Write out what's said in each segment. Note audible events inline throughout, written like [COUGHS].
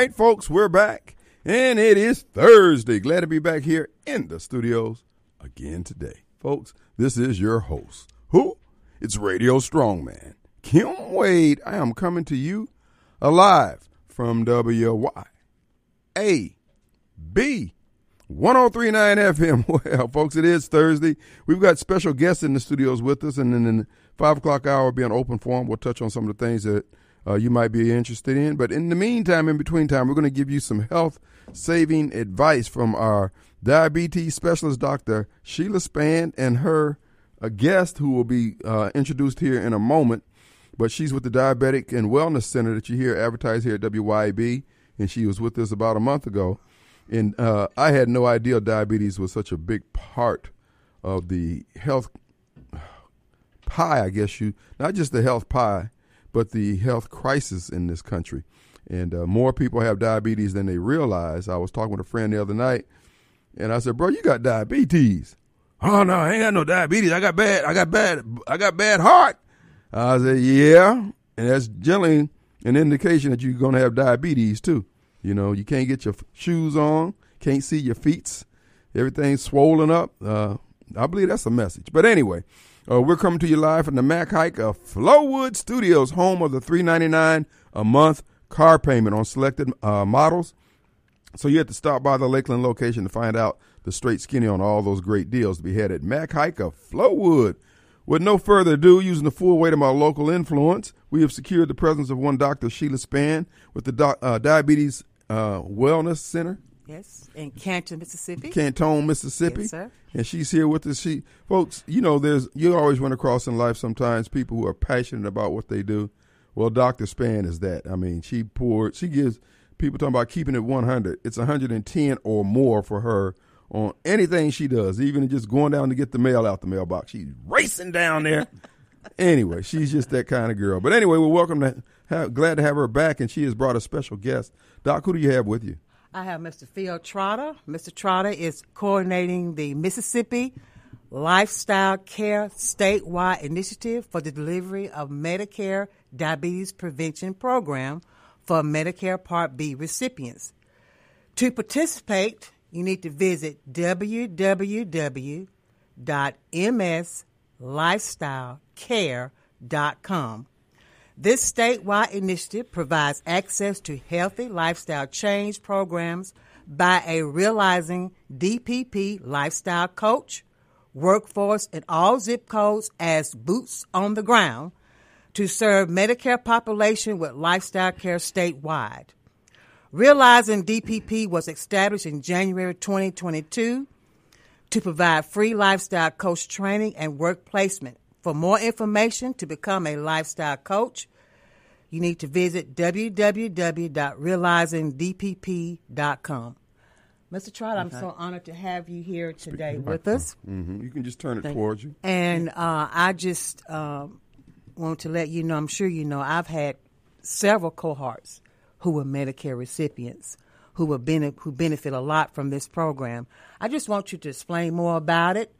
right, folks, we're back. And it is Thursday. Glad to be back here in the studios again today. Folks, this is your host. Who? It's Radio Strongman. Kim Wade. I am coming to you alive from WY. A. B. 1039 FM. [LAUGHS] Well, folks, it is Thursday. We've got special guests in the studios with us, and then in the five o'clock hour will be an open forum. We'll touch on some of the things that uh, you might be interested in. But in the meantime, in between time, we're going to give you some health saving advice from our diabetes specialist, Dr. Sheila Span, and her a guest who will be uh, introduced here in a moment. But she's with the Diabetic and Wellness Center that you hear advertised here at WYB, and she was with us about a month ago. And uh, I had no idea diabetes was such a big part of the health pie, I guess you, not just the health pie, but the health crisis in this country. And uh, more people have diabetes than they realize. I was talking with a friend the other night, and I said, "Bro, you got diabetes?" Oh no, I ain't got no diabetes. I got bad. I got bad. I got bad heart. I said, "Yeah," and that's generally an indication that you're going to have diabetes too. You know, you can't get your shoes on, can't see your feet, everything's swollen up. Uh, I believe that's a message. But anyway, uh, we're coming to you live from the Mac Haik of Flowood Studios, home of the three ninety nine a month car payment on selected uh, models. So you have to stop by the Lakeland location to find out the straight skinny on all those great deals to be had at Mac Haik of Flowood. With no further ado, using the full weight of my local influence, we have secured the presence of one Dr. Sheila Span with the uh, Diabetes uh, Wellness Center. Yes, in Canton, Mississippi. Canton, Mississippi. Yes, sir. And she's here with us. She, folks, you know, there's you always run across in life sometimes people who are passionate about what they do. Well, Dr. Span is that. I mean, she poured, she gives people talking about keeping it 100. It's 110 or more for her on anything she does, even just going down to get the mail out the mailbox. She's racing down there. [LAUGHS] anyway, she's just that kind of girl. But anyway, we're welcome to have, glad to have her back, and she has brought a special guest. Doc, who do you have with you? I have Mr. Phil Trotter. Mr. Trotter is coordinating the Mississippi Lifestyle Care statewide initiative for the delivery of Medicare diabetes prevention program for Medicare Part B recipients. To participate, you need to visit www.mslifestylecare.com. This statewide initiative provides access to healthy lifestyle change programs by a realizing DPP lifestyle coach, workforce in all zip codes as boots on the ground to serve Medicare population with lifestyle care statewide. Realizing DPP was established in January 2022 to provide free lifestyle coach training and work placement. For more information to become a lifestyle coach, you need to visit www.realizingdpp.com. Mr. Trott, I'm so honored to have you here today with us. Mm-hmm. You can just turn it Thank towards you. And uh, I just um, want to let you know, I'm sure you know, I've had several cohorts who were Medicare recipients who will bene- who benefit a lot from this program. I just want you to explain more about it.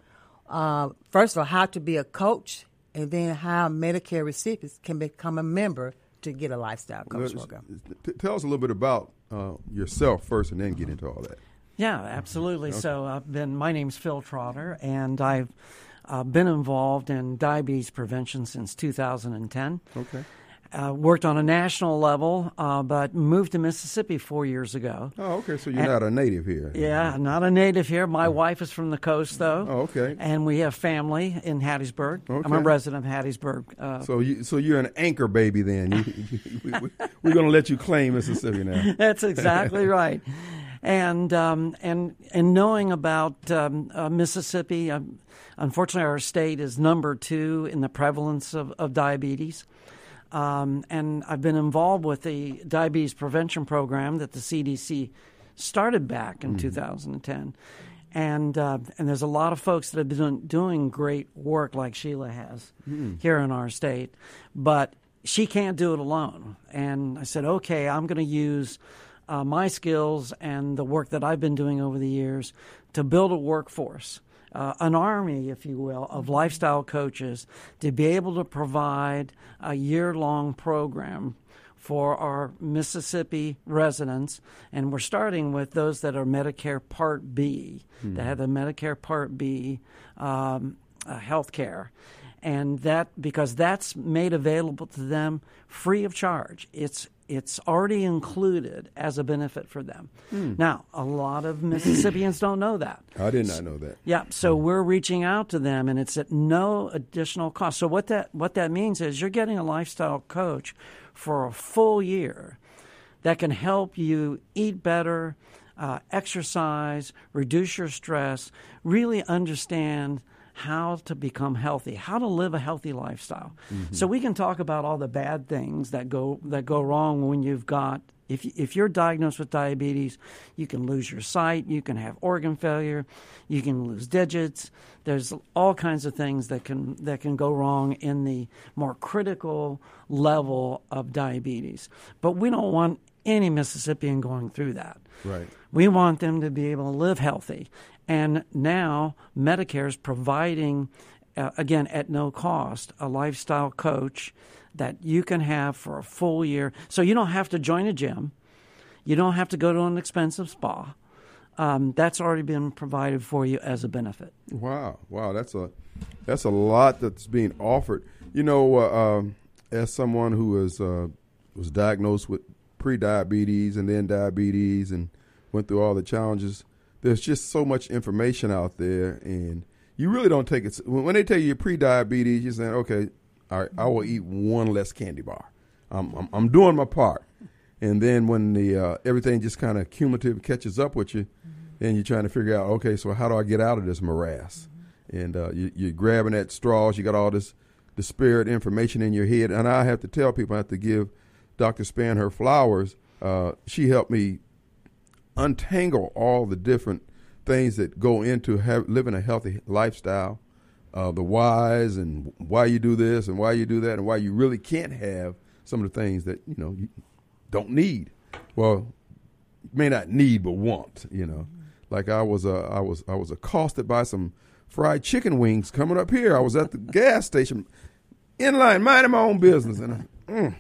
Uh, first of all, how to be a coach, and then how Medicare recipients can become a member to get a lifestyle coach Let's- program. t- tell us a little bit about uh, yourself first, and then get into all that. Yeah, absolutely. So I've been. My name's Phil Trotter, and I've uh, been involved in diabetes prevention since 2010. Okay. Uh, worked on a national level, uh, but moved to Mississippi four years ago. Oh, okay. So you're And- not a native here. Yeah, not a native here. My wife is from the coast, though. Oh, okay. And we have family in Hattiesburg. Okay. I'm a resident of Hattiesburg. Uh, So you, so you're an anchor baby then. You, [LAUGHS] you- we, we're going to let you claim Mississippi now. [LAUGHS] That's exactly [LAUGHS] right. And um, and and knowing about um, uh, Mississippi, um, unfortunately, our state is number two in the prevalence of, of diabetes. Um, and I've been involved with the diabetes prevention program that the CDC started back in 2010. And uh, and there's a lot of folks that have been doing, great work like Sheila has here in our state, but she can't do it alone. And I said, okay, I'm going to use uh, my skills and the work that I've been doing over the years to build a workforce, uh, an army, if you will, of lifestyle coaches to be able to provide a year long program for our Mississippi residents, and we're starting with those that are Medicare Part B, that have the Medicare Part B um, uh, health care. And that because that's made available to them free of charge. It's it's already included as a benefit for them. Now, a lot of Mississippians don't know that. I did not know that. Yeah, so we're reaching out to them, and it's at no additional cost. So what that what that means is you're getting a lifestyle coach for a full year that can help you eat better, uh, exercise, reduce your stress, really understand how to become healthy, how to live a healthy lifestyle. Mm-hmm. So we can talk about all the bad things that go that go wrong when you've got if if you're diagnosed with diabetes, you can lose your sight, you can have organ failure, you can lose digits. There's all kinds of things that can that can go wrong in the more critical level of diabetes. But we don't want any Mississippian going through that. Right. We want them to be able to live healthy. And now Medicare is providing, uh, again, at no cost, a lifestyle coach that you can have for a full year. So you don't have to join a gym, you don't have to go to an expensive spa. Um, that's already been provided for you as a benefit. Wow, wow, that's a that's a lot that's being offered. You know, uh, um, as someone who uh, was diagnosed with pre-diabetes and then diabetes and went through all the challenges, there's just so much information out there, and you really don't take it when they tell you you're pre-diabetes. You're saying, okay, all right, I will eat one less candy bar. I'm I'm, I'm doing my part, and then when the uh, everything just kind of cumulative catches up with you, then you're trying to figure out, okay, so how do I get out of this morass? And uh, you, you're grabbing at straws. You got all this disparate information in your head, and I have to tell people, I have to give Dr. Span her flowers. Uh, she helped me untangle all the different things that go into have, living a healthy lifestyle, uh, the whys and why you do this and why you do that, and why you really can't have some of the things that you know you don't need. Well, may not need but want. You know, like I was uh, I was I was accosted by some fried chicken wings coming up here. I was at the [LAUGHS] gas station, in line, minding my own business, and I, mm,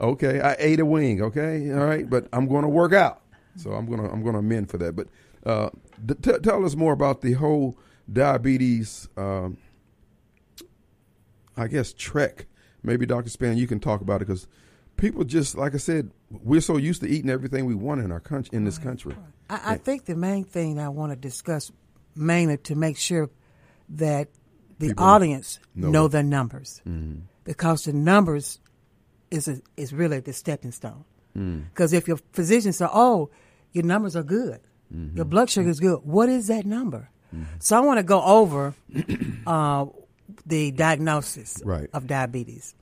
okay, I ate a wing. Okay, all right, but I'm going to work out, so I'm gonna I'm gonna amend for that. But uh, t- t- tell us more about the whole diabetes. Um, I guess trek. Maybe Dr. Span, you can talk about it because people just like I said, we're so used to eating everything we want in our country in this country. I, I think the main thing I want to discuss mainly to make sure that the People audience know know, the numbers because the numbers is a, is really the stepping stone. Because if your physician says, "Oh, your numbers are good, mm-hmm. your blood sugar is good," what is that number? Mm-hmm. So I want to go over [CLEARS THROAT] uh, the diagnosis Right. of diabetes.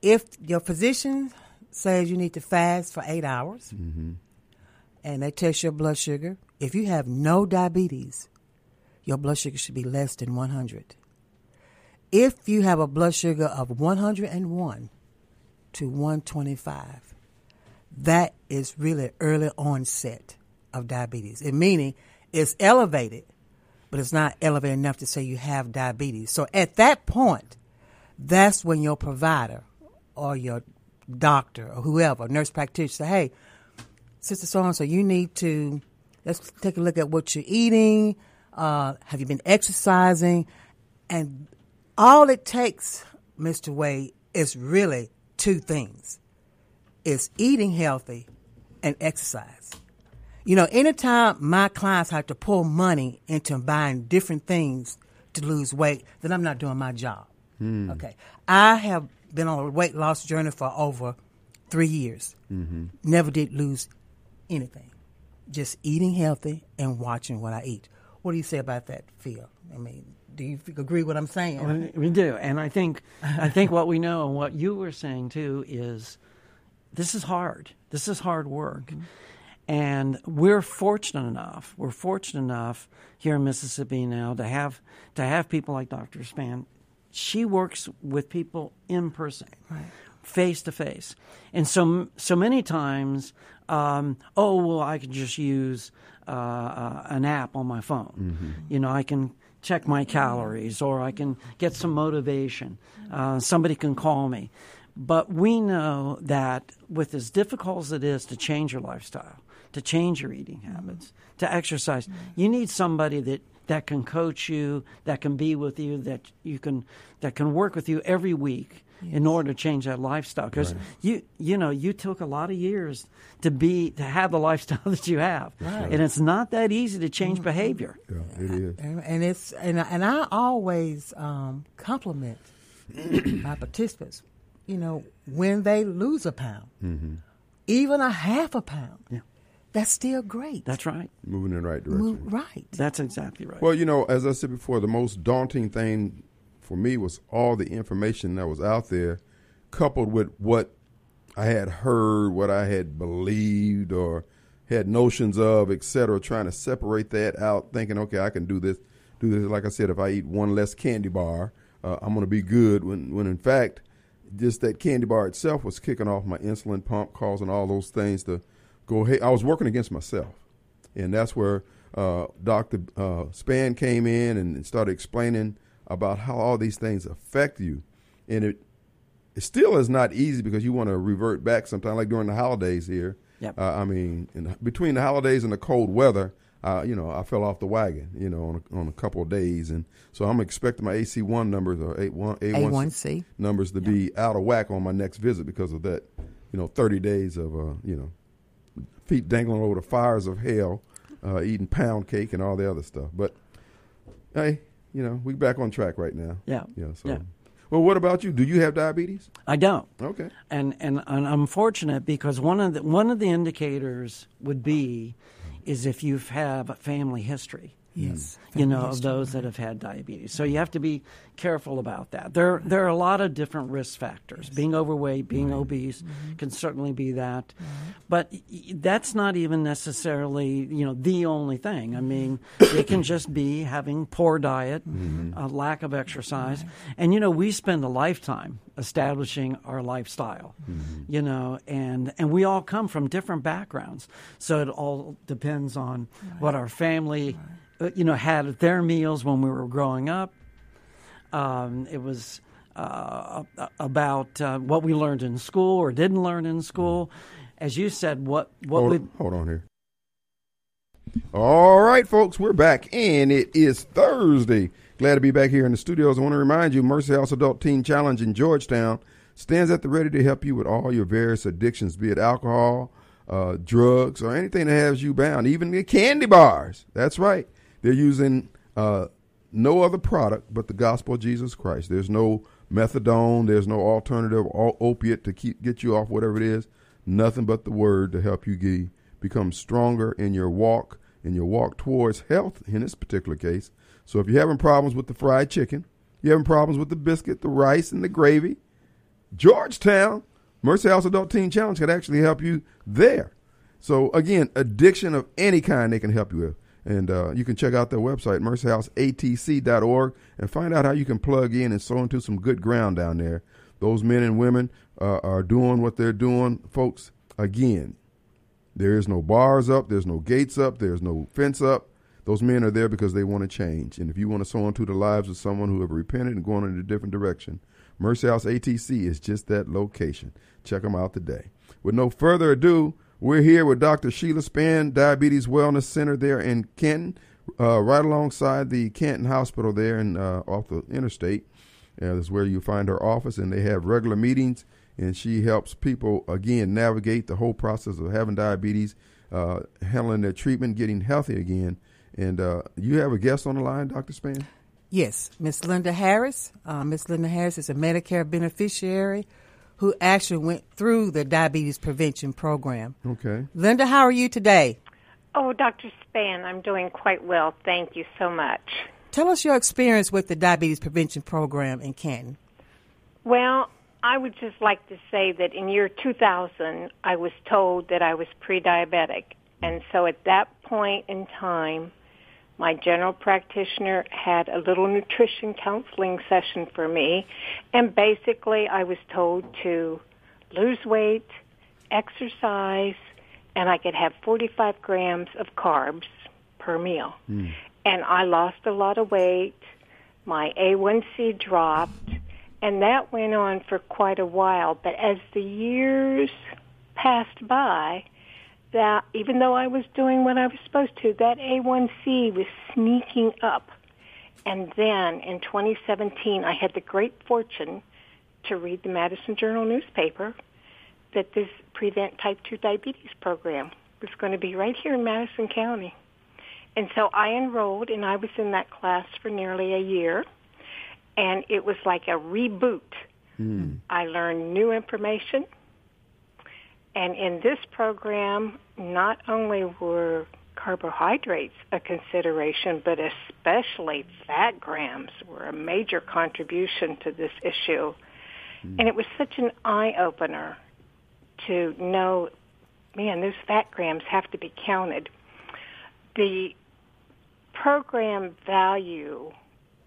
If your physician says you need to fast for eight hours, mm-hmm. and they test your blood sugar, if you have no diabetes, your blood sugar should be less than 100. If you have a blood sugar of 101 to 125, that is really early onset of diabetes. It meaning it's elevated, but it's not elevated enough to say you have diabetes. So at that point, that's when your provider or your doctor or whoever, nurse practitioner, say, hey, Sister so and so, you need to let's take a look at what you're eating. Uh, have you been exercising? And all it takes, Mr. Wade, is really two things: it's eating healthy and exercise. You know, anytime my clients have to pull money into buying different things to lose weight, then I'm not doing my job. Hmm. Okay, I have been on a weight loss journey for over three years. Mm-hmm. Never did lose anything. Just eating healthy and watching what I eat. What do you say about that, Phil? I mean, do you agree with what I'm saying? We do, and I think I think what we know and what you were saying too is this is hard. This is hard work, and we're fortunate enough. We're fortunate enough here in Mississippi now to have to have people like Dr. Span. She works with people in person, face to face, and so so many times, um, oh well, I can just use uh, uh, an app on my phone. You know, I can check my calories or I can get some motivation. Uh, somebody can call me. But we know that with as difficult as it is to change your lifestyle, to change your eating habits, to exercise, you need somebody that that can coach you, that can be with you, that you can that can work with you every week yes. in order to change that lifestyle. Because right. you you know you took a lot of years to be to have the [LAUGHS] lifestyle that you have, right. and it's not that easy to change mm-hmm. behavior. Yeah, it is, and, and it's and and I always um, compliment [COUGHS] my participants. You know when they lose a pound, mm-hmm. even a half a pound. Yeah that's still great. That's right. Moving in the right direction. Move, right. That's exactly right. Well, you know, as I said before, the most daunting thing for me was all the information that was out there, coupled with what I had heard, what I had believed, or had notions of, etc. Trying to separate that out, thinking, okay, I can do this, do this. Like I said, if I eat one less candy bar, uh, I'm going to be good. When, when in fact, just that candy bar itself was kicking off my insulin pump, causing all those things to go ahead. I was working against myself, and that's where uh, Doctor uh, Span came in and started explaining about how all these things affect you, and it it still is not easy because you want to revert back sometime, like during the holidays here. Yep. Uh, I mean, in, between the holidays and the cold weather, uh, you know, I fell off the wagon, you know, on a, on a couple of days, and so I'm expecting my AC1 numbers or A1 A1C numbers to yep. be out of whack on my next visit because of that, you know, 30 days of uh, you know feet dangling over the fires of hell, uh, eating pound cake and all the other stuff. But hey, you know, we're back on track right now. Yeah. Yeah. So. Yeah. Well, what about you? Do you have diabetes? I don't. Okay. And and, and I'm fortunate because one of the one of the indicators would be is if you have a family history. Yes. You know, of those that have had diabetes. So you have to be careful about that. There, there are a lot of different risk factors. Yes. Being overweight, being right. obese mm-hmm. can certainly be that. Right. But that's not even necessarily, you know, the only thing. I mean, it can just be having poor diet, mm-hmm. a lack of exercise. And, you know, we spend a lifetime establishing our lifestyle, mm-hmm. you know, and, and we all come from different backgrounds. So it all depends on what our family you know, had their meals when we were growing up. Um, it was uh, about uh, what we learned in school or didn't learn in school. As you said, what what hold, we hold on here. All right, folks, we're back, and it is Thursday. Glad to be back here in the studios. I want to remind you, Mercy House Adult Teen Challenge in Georgetown stands at the ready to help you with all your various addictions, be it alcohol, uh, drugs, or anything that has you bound, even the candy bars. That's right. They're using uh, no other product but the gospel of Jesus Christ. There's no methadone. There's no alternative opiate to keep get you off whatever it is. Nothing but the word to help you get, become stronger in your walk in your walk towards health. In this particular case, so if you're having problems with the fried chicken, you're having problems with the biscuit, the rice, and the gravy, Georgetown Mercy House Adult Teen Challenge can actually help you there. So again, addiction of any kind they can help you with. And uh, you can check out their website, mercyhouseatc.org, and find out how you can plug in and sow into some good ground down there. Those men and women uh, are doing what they're doing. Folks, again, there is no bars up, there's no gates up, there's no fence up. Those men are there because they want to change. And if you want to sow into the lives of someone who have repented and gone in a different direction, Mercy House ATC is just that location. Check them out today. With no further ado, we're here with Dr. Sheila Span, Diabetes Wellness Center there in Canton, uh, right alongside the Canton Hospital there in, uh, off the interstate. Uh, that's where you find her office, and they have regular meetings. And she helps people again navigate the whole process of having diabetes, uh, handling their treatment, getting healthy again. And uh, you have a guest on the line, Dr. Span. Yes, Miss Linda Harris. Uh, Miss Linda Harris is a Medicare beneficiary who actually went through the diabetes prevention program. Okay. Linda, how are you today? Oh, Dr. Span, I'm doing quite well. Thank you so much. Tell us your experience with the diabetes prevention program in Canton. Well, I would just like to say that in year 2000, I was told that I was pre diabetic. And so at that point in time, my general practitioner had a little nutrition counseling session for me, and basically I was told to lose weight, exercise, and I could have 45 grams of carbs per meal. Mm. And I lost a lot of weight. My A1C dropped, And that went on for quite a while. But as the years passed by, that even though I was doing what I was supposed to, that A1C was sneaking up. And then in 2017, I had the great fortune to read the Madison Journal newspaper that this Prevent Type 2 Diabetes program was going to be right here in Madison County. And so I enrolled, and I was in that class for nearly a year. And it was like a reboot. Mm. I learned new information. And in this program, not only were carbohydrates a consideration, but especially fat grams were a major contribution to this issue. Mm. And it was such an eye opener to know, man, those fat grams have to be counted. The program value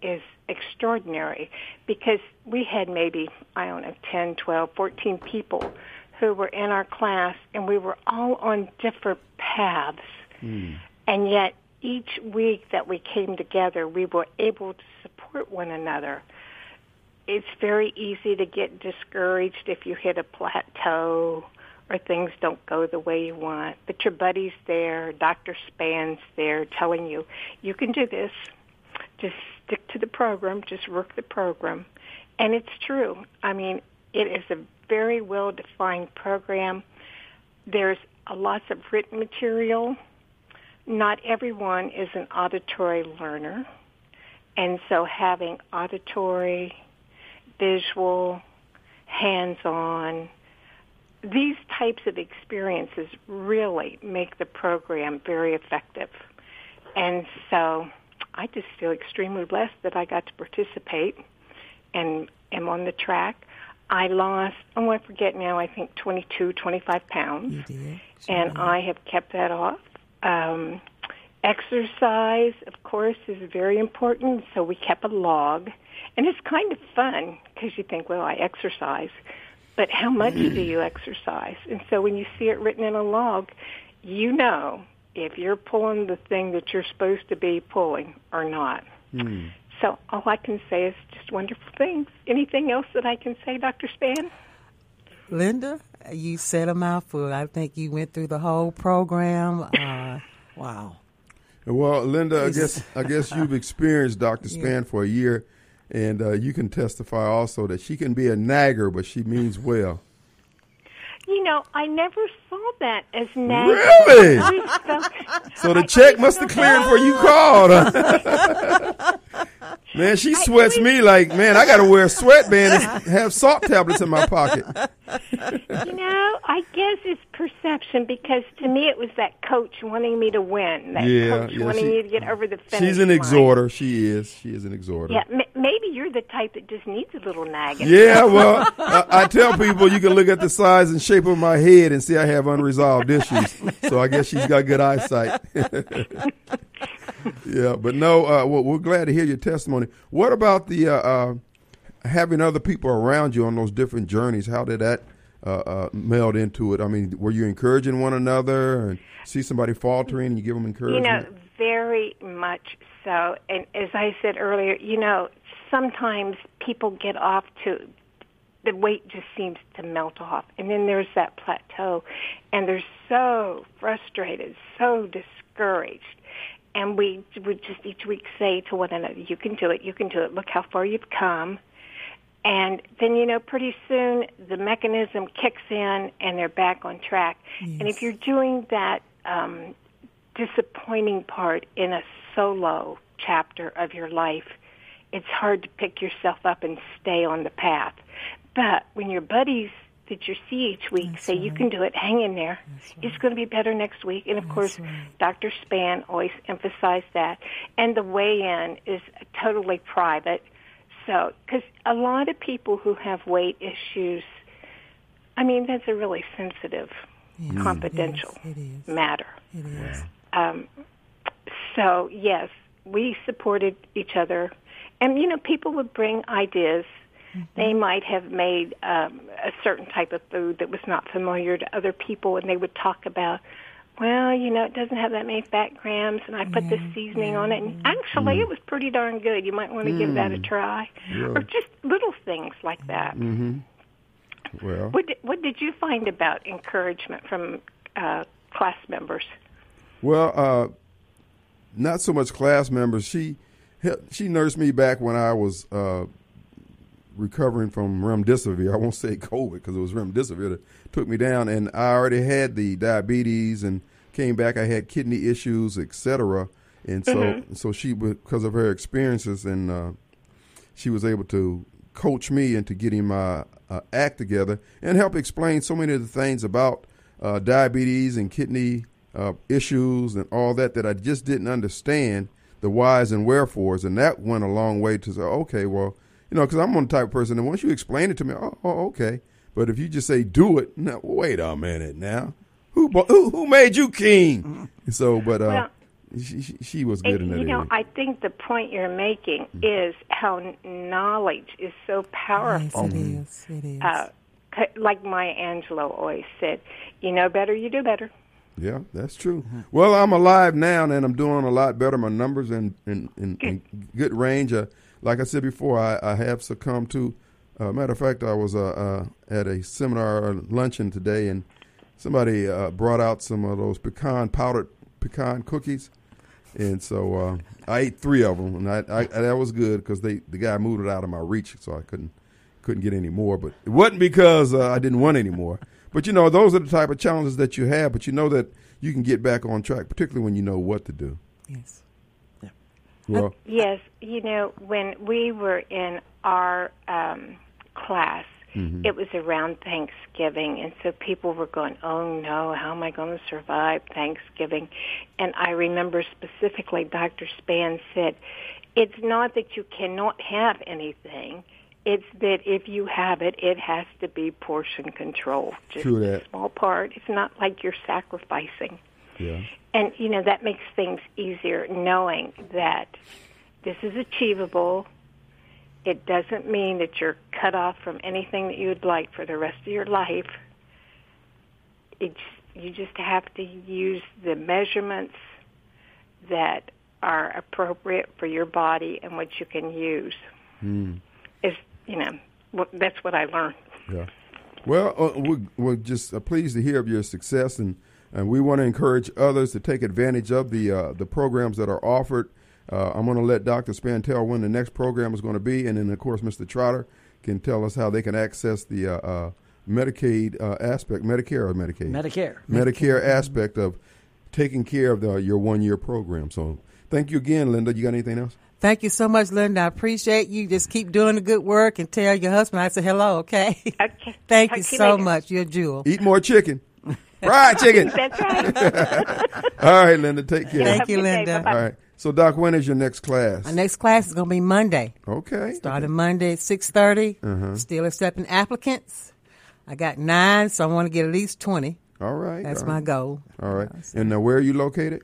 is extraordinary because we had maybe, I don't know, 10, 12, 14 people who were in our class and we were all on different paths. Mm. And yet each week that we came together, we were able to support one another. It's very easy to get discouraged if you hit a plateau or things don't go the way you want. But your buddy's there, Dr. Span's there telling you, you can do this. Just stick to the program, just work the program. And it's true. I mean, it is a very well defined program. There's a lots of written material. Not everyone is an auditory learner. And so having auditory, visual, hands-on, these types of experiences really make the program very effective. And so I just feel extremely blessed that I got to participate and am on the track. I lost, oh, I forget now, I think 22, 25 pounds. Did. and. I have kept that off. Um, exercise, of course, is very important, so we kept a log. And it's kind of fun because you think, well, I exercise, but how much do you [CLEARS THROAT] exercise? And so when you see it written in a log, you know if you're pulling the thing that you're supposed to be pulling or not. Mm. So all I can say is just wonderful things. Anything else that I can say, Dr. Span? Linda, you said a mouthful. I think you went through the whole program. Uh, [LAUGHS] wow. Well, Linda, I guess I [LAUGHS] guess you've experienced Dr. Span yeah. for a year, and uh, you can testify also that she can be a nagger, but she means well. You know, I never saw that as nagging. Really? so the check must have cleared before you [LAUGHS] called. Man, she sweats me like, man, I got to wear a sweatband and [LAUGHS] have salt tablets in my pocket. You know, I guess it's perception because to me it was that coach wanting me to win. That yeah, coach yeah, wanting she, me to get over the finish She's an line. exhorter. She is. She is an exhorter. Yeah, m- maybe you're the type that just needs a little nagging. Yeah, [LAUGHS] well, I, I tell people you can look at the size and shape of my head and see I have unresolved issues. So I guess she's got good eyesight. [LAUGHS] yeah, but no, uh, well, we're glad to hear your testimony. What about the uh, uh, having other people around you on those different journeys? How did that uh, uh, meld into it? I mean, were you encouraging one another and see somebody faltering and you give them encouragement? You know, very much so. And as I said earlier, you know, sometimes people get off to the weight just seems to melt off. And then there's that plateau and they're so frustrated, so discouraged. And we would just each week say to one another, you can do it, you can do it, look how far you've come. And then, you know, pretty soon the mechanism kicks in and they're back on track. Yes. And if you're doing that um, disappointing part in a solo chapter of your life, it's hard to pick yourself up and stay on the path. But when your buddies that you see each week That's say right. you can do it, hang in there. Right. It's going to be better next week. And of That's course, right. Dr. Span always emphasized that. And the weigh-in is totally private so, because a lot of people who have weight issues, I mean, that's a really sensitive, yes, confidential it is, it is. matter. It is. Um, so, yes, we supported each other. And, you know, people would bring ideas. Mm-hmm. They might have made um, a certain type of food that was not familiar to other people, and they would talk about, well, you know, it doesn't have that many fat grams, and I put this seasoning on it, and actually, it was pretty darn good. You might want to give that a try, or just little things like that. Well, What did, what did you find about encouragement from uh, class members? well, uh, not so much class members. She she nursed me back when I was uh, recovering from remdesivir. I won't say COVID because it was remdesivir that took me down, and I already had the diabetes and came back. I had kidney issues, etc. And so, so she, because of her experiences, and uh, she was able to coach me into getting my uh, act together and help explain so many of the things about uh, diabetes and kidney uh, issues and all that that I just didn't understand the whys and wherefores, and that went a long way to say, okay, well, you know, because I'm on one type of person, and once you explain it to me, oh, oh, okay. But if you just say do it, now wait a minute, now who who, who made you king? So, but uh, Well, she, she, she was good in that you know, area. I think the point you're making Mm. is how knowledge is so Yes, powerful. it is. It is. Uh, like Maya Angelou always said, you know better, you do better. Yeah, that's true. Well, I'm alive now, and I'm doing a lot better. My numbers in in, in, in good range. Uh, like I said before, I, I have succumbed to. Uh, matter of fact, I was uh, uh, at a seminar uh, luncheon today, and somebody uh, brought out some of those pecan powdered pecan cookies, and so I ate three of them, and I, I that was good because they the guy moved it out of my reach, so I couldn't couldn't get any more. But it wasn't because I didn't want any more. But you know, those are the type of challenges that you have. But you know that you can get back on track, particularly when you know what to do. yes. Well, Yes, you know, when we were in our um, class, it was around Thanksgiving, and so people were going, "Oh no, how am I going to survive Thanksgiving?" And I remember specifically, Dr. Span said, "It's not that you cannot have anything." It's that if you have it, it has to be portion control. Just True that. a small part. It's not like you're sacrificing. Yeah, And you know that makes things easier knowing that this is achievable. It doesn't mean that you're cut off from anything that you'd like for the rest of your life. It's you just have to use the measurements that are appropriate for your body and what you can use. Is you know what, that's what I learned. yeah. Well, uh, we're, we're just uh, pleased to hear of your success, and, and we want to encourage others to take advantage of the uh, the programs that are offered. Uh, I'm going to let Dr. Span tell when the next program is going to be, and then of course Mr. Trotter can tell us how they can access the uh, uh, Medicaid uh, aspect, Medicare or Medicaid, Medicare. Medicare aspect of taking care of the, your one year program. So, thank you again, Linda. You got anything else? Thank you so much, Linda. I appreciate you. Just keep doing the good work and tell your husband I said hello, okay? Okay. [LAUGHS] Thank Talk you you so later. much. You're a jewel. Eat more chicken, fried [LAUGHS] chicken. That's right. [LAUGHS] All right, Linda. Take care. Thank you, good day. Linda. All right. So, Doc, when is your next class? Our next class is going to be Monday. Okay. Starting Monday at 6.30. Uh-huh. Still accepting applicants. I got nine, so I want to get at least 20. All right. That's all my right. goal. All right. And now, where are you located?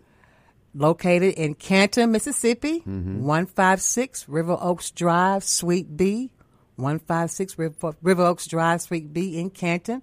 Located in Canton, Mississippi, Mm-hmm. 156 River Oaks Drive, Suite B. 156 River, River Oaks Drive, Suite B in Canton.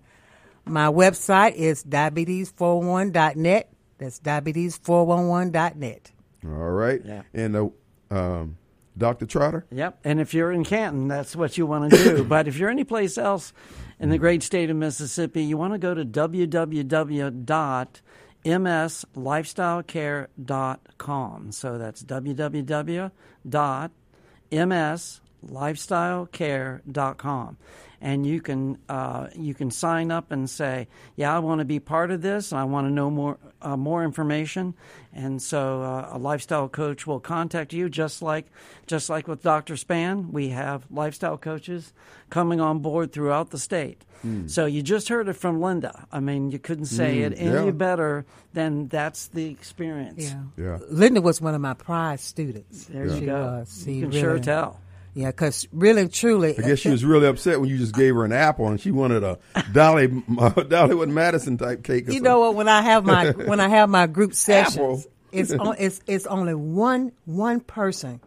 My website is diabetes411.net. That's diabetes411.net. All right. Yeah. And uh, um, Dr. Trotter? Yep. And if you're in Canton, that's what you want to do. [COUGHS] but if you're anyplace else in the great state of Mississippi, you want to go to www.mslifestylecare.com. So that's www.mslifestylecare.com. And you can uh, you can sign up and say, "Yeah, I want to be part of this. and I want to know more uh, more information." And so uh, a lifestyle coach will contact you, just like just like with Dr. Span. We have lifestyle coaches coming on board throughout the state. So you just heard it from Linda. I mean, you couldn't say it any yeah. better than that's the experience. Yeah. Yeah. Linda was one of my prize students. There you she go. was. You can really- sure tell. Yeah, because really and truly, I guess she was really upset when you just gave her an apple and she wanted a [LAUGHS] Dolly uh, Dollywood Madison type cake. Or You something. know what? When I have my [LAUGHS] when I have my group sessions, Apple. it's on, it's it's only one one person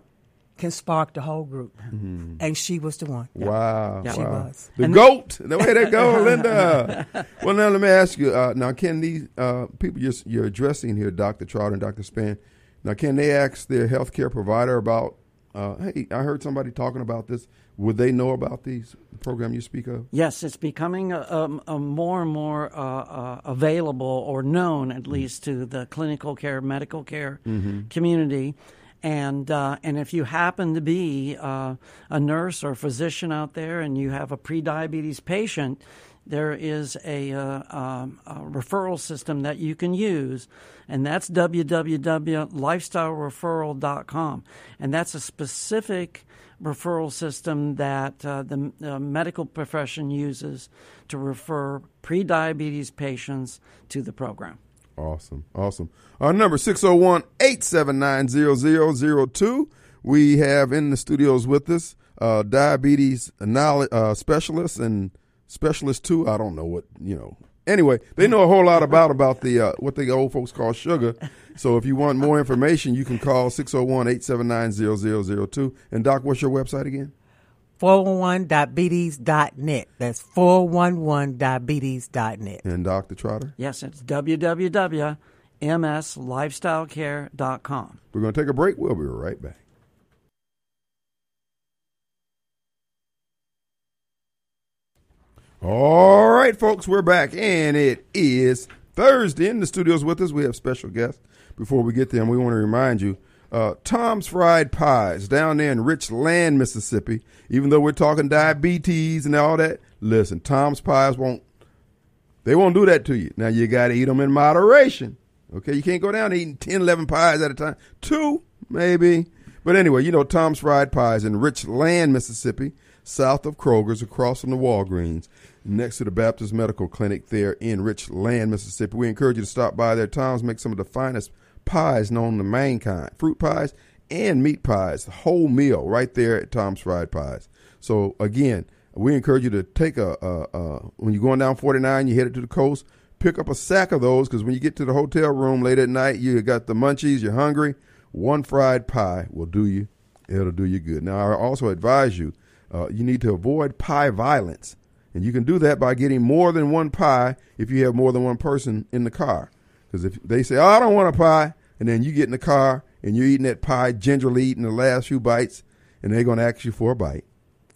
can spark the whole group. And she was the one. Wow. Yeah. She wow. was. The And- goat. The way they go, Linda. [LAUGHS] well, now let me ask you. Uh, now, can these uh, people you're, you're addressing here, Dr. Trotter and Dr. Span, now can they ask their healthcare provider about, uh, hey, I heard somebody talking about this. Would they know about these the program you speak of? Yes, it's becoming a, a, a more and more uh, uh, available or known, at least, to the clinical care, medical care community. And uh, and if you happen to be uh, a nurse or physician out there, and you have a prediabetes patient, there is a, uh, um, a referral system that you can use, and that's www.lifestylereferral.com, and that's a specific referral system that uh, the uh, medical profession uses to refer prediabetes patients to the program. Awesome. Awesome. Our number 601 879 0002. We have in the studios with us uh, diabetes knowledge, uh, specialists and specialist too. I don't know what, you know. Anyway, they know a whole lot about about the uh, what the old folks call sugar. So if you want more information, you can call 601 879 0002. And Doc, what's your website again? 411diabetes.net. That's 411diabetes.net. And Dr. Trotter? Yes, it's www.mslifestylecare.com. We're going to take a break. We'll be right back. All right, folks, we're back, and it is Thursday. In the studios with us, we have special guests. Before we get there, we want to remind you uh, Tom's Fried Pies down there in Richland, Mississippi. Even though we're talking diabetes and all that, listen, Tom's Pies won't they won't do that to you. Now you got to eat them in moderation. Okay, you can't go down eating 10, 11 pies at a time. Two, maybe. But anyway, you know, Tom's Fried Pies in Richland, Mississippi, south of Kroger's, across from the Walgreens, next to the Baptist Medical Clinic there in Richland, Mississippi. We encourage you to stop by there. Tom's makes some of the finest pies known to mankind fruit pies and meat pies, the whole meal right there at Tom's Fried Pies. So, again, we encourage you to take a, a, a when you're going down 49, you headed to the coast, pick up a sack of those because when you get to the hotel room late at night, you got the munchies, you're hungry. One fried pie will do you. It'll do you good. Now, I also advise you, uh, you need to avoid pie violence. And you can do that by getting more than one pie if you have more than one person in the car. Because if they say, oh, I don't want a pie, and then you get in the car and you're eating that pie, gingerly eating the last few bites, and they're going to ask you for a bite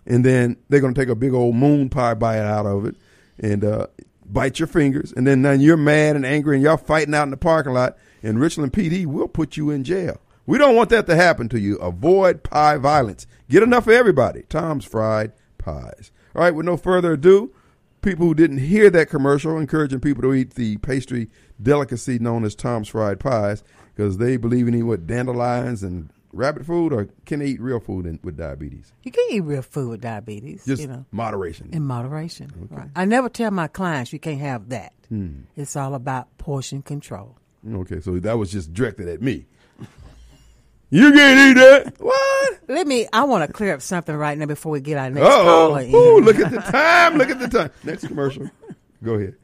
and then they're going to take a big old moon pie bite out of it and uh, bite your fingers, and then then you're mad and angry, and y'all fighting out in the parking lot, and Richland PD will put you in jail. We don't want that to happen to you. Avoid pie violence. Get enough for everybody. Tom's Fried Pies. All right, with no further ado, people who didn't hear that commercial, encouraging people to eat the pastry delicacy known as Tom's Fried Pies because they believe in eating what dandelions and rabbit food, or can they eat real food in, with diabetes? You can eat real food with diabetes, Just you know, moderation. in moderation. Right. I never tell my clients you can't have that. Hmm. It's all about portion control. Okay, so that was just directed at me. You can't eat that. What? Let me. I want to clear up something right now before we get our next caller in. oh. Look at the time. Look at the time. Next commercial. Go ahead.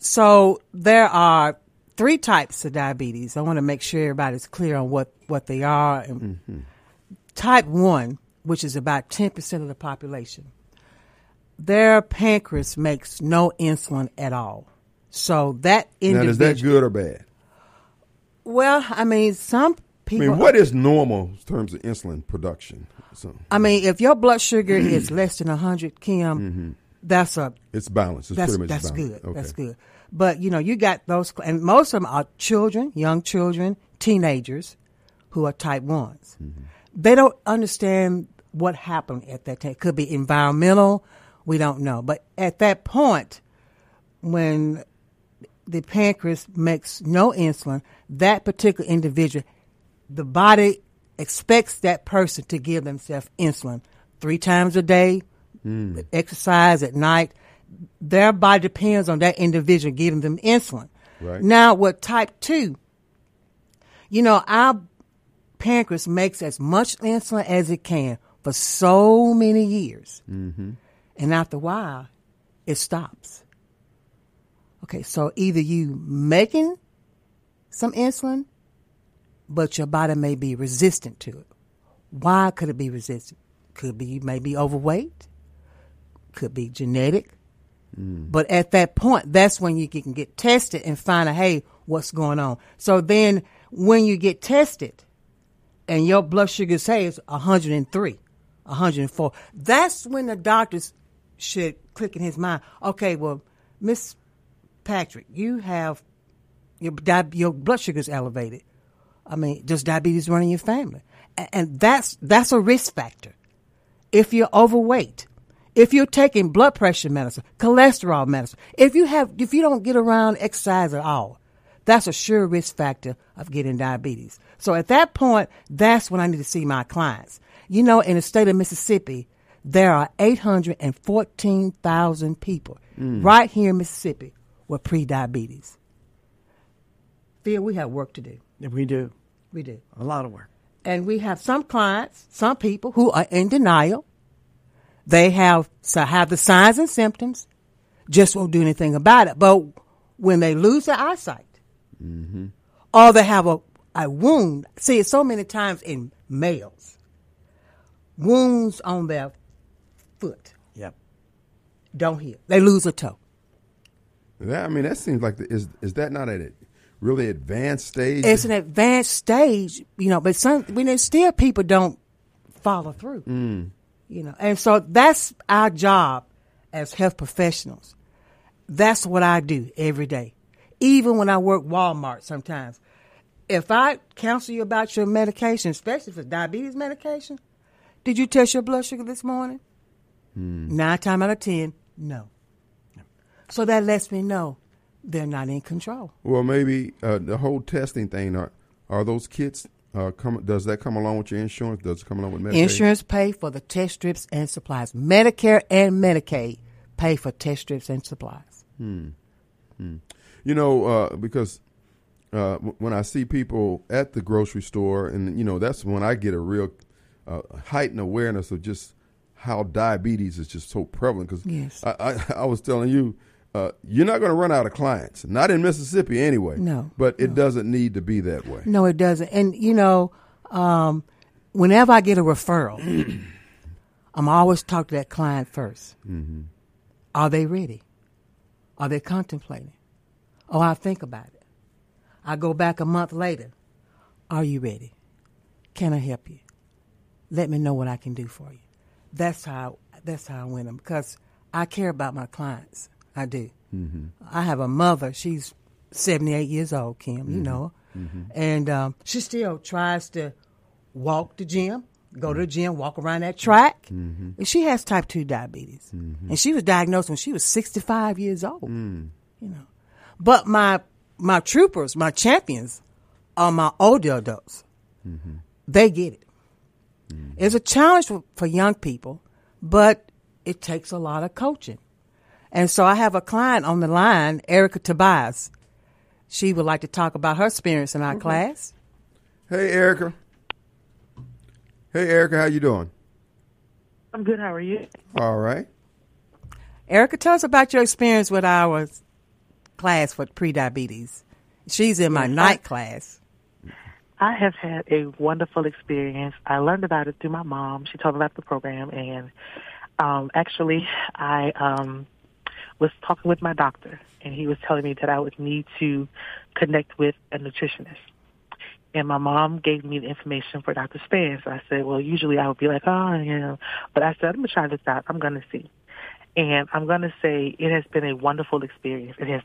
So there are three types of diabetes. I want to make sure everybody's clear on what, what they are. And mm-hmm. Type 1, which is about 10% of the population, their pancreas makes no insulin at all. So that Now, is that good or bad? Well, I mean, some I mean, what is normal in terms of insulin production? So I mean, if your blood sugar [CLEARS THROAT] is less than 100, Kim, that's a it's balanced. It's that's pretty much that's balanced. good. Okay. That's good. But you know, you got those, and most of them are children, young children, teenagers, who are type ones. Mm-hmm. They don't understand what happened at that time. It Could be environmental. We don't know. But at that point, when the pancreas makes no insulin, that particular individual, the body expects that person to give themselves insulin three times a day, exercise at night. Their body depends on that individual giving them insulin. Right. Now, with type 2, you know, our pancreas makes as much insulin as it can for so many years. Mm-hmm. And after a while, it stops. Okay, so either you making some insulin, but your body may be resistant to it, Why could it be resistant? Could be maybe overweight, could be genetic. Mm. But at that point, that's when you can get tested and find out, hey, what's going on. So then when you get tested and your blood sugar says 103, 104, that's when the doctors should click in his mind, okay, well, Miss Patrick, you have your your blood sugar's elevated. I mean, does diabetes run in your family? And that's that's a risk factor. If you're overweight, if you're taking blood pressure medicine, cholesterol medicine, if you have if you don't get around exercise at all, that's a sure risk factor of getting diabetes. So at that point, that's when I need to see my clients. You know, in the state of Mississippi, there are 814,000 people mm. right here in Mississippi with pre-diabetes. Phil, we have work to do. We do We do. a lot of work. And we have some clients, some people who are in denial. They have so have the signs and symptoms, just won't do anything about it. But when they lose their eyesight, mm-hmm. or they have a, a wound, see it so many times in males, wounds on their foot Yep. don't heal. They lose a toe. That, I mean, that seems like the, is is that not at a really advanced stage? It's an advanced stage, you know, but some when there's still people don't follow through. Mm. You know, and so that's our job as health professionals. That's what I do every day. Even when I work Walmart sometimes. If I counsel you about your medication, especially for diabetes medication, did you test your blood sugar this morning? Hmm. Nine times out of ten, no. So that lets me know they're not in control. Well, maybe uh, the whole testing thing. Are are those kits? Uh, come? Does that come along with your insurance? Does it come along with Medicaid? Insurance pay for the test strips and supplies. Medicare and Medicaid pay for test strips and supplies. You know, uh, because uh, w- when I see people at the grocery store, and you know, that's when I get a real uh, heightened awareness of just how diabetes is just so prevalent. Because Yes. I, I, I was telling you, uh, you're not going to run out of clients. Not in Mississippi, anyway. No, but it doesn't need to be that way. No, it doesn't. And you know, um, whenever I get a referral, [CLEARS THROAT] I'm always talk to that client 1st Are they ready? Are they contemplating? Oh, I think about it. I go back a month later. Are you ready? Can I help you? Let me know what I can do for you. That's how that's how I win them because I care about my clients. I do. Mm-hmm. I have a mother. She's 78 years old, Kim. You mm-hmm. know, her. and um, she still tries to walk the gym, go to the gym, walk around that track. And she has type two diabetes, and she was diagnosed when she was 65 years old. Mm. You know, but my my troopers, my champions, are my older adults. They get it. It's a challenge for, for young people, but it takes a lot of coaching. And so I have a client on the line, Erica Tobias. She would like to talk about her experience in our class. Hey, Erica. Hey, Erica, how you doing? I'm good. How are you? All right. Erica, tell us about your experience with our class for prediabetes. She's in my night class. I have had a wonderful experience. I learned about it through my mom. She told me about the program, and um, actually, I um, was talking with my doctor, and he was telling me that I would need to connect with a nutritionist. And my mom gave me the information for Dr. Spence. I said, well, usually I would be like, oh, you know, but I said, I'm going to try this out. I'm going to see. And I'm going to say it has been a wonderful experience. It has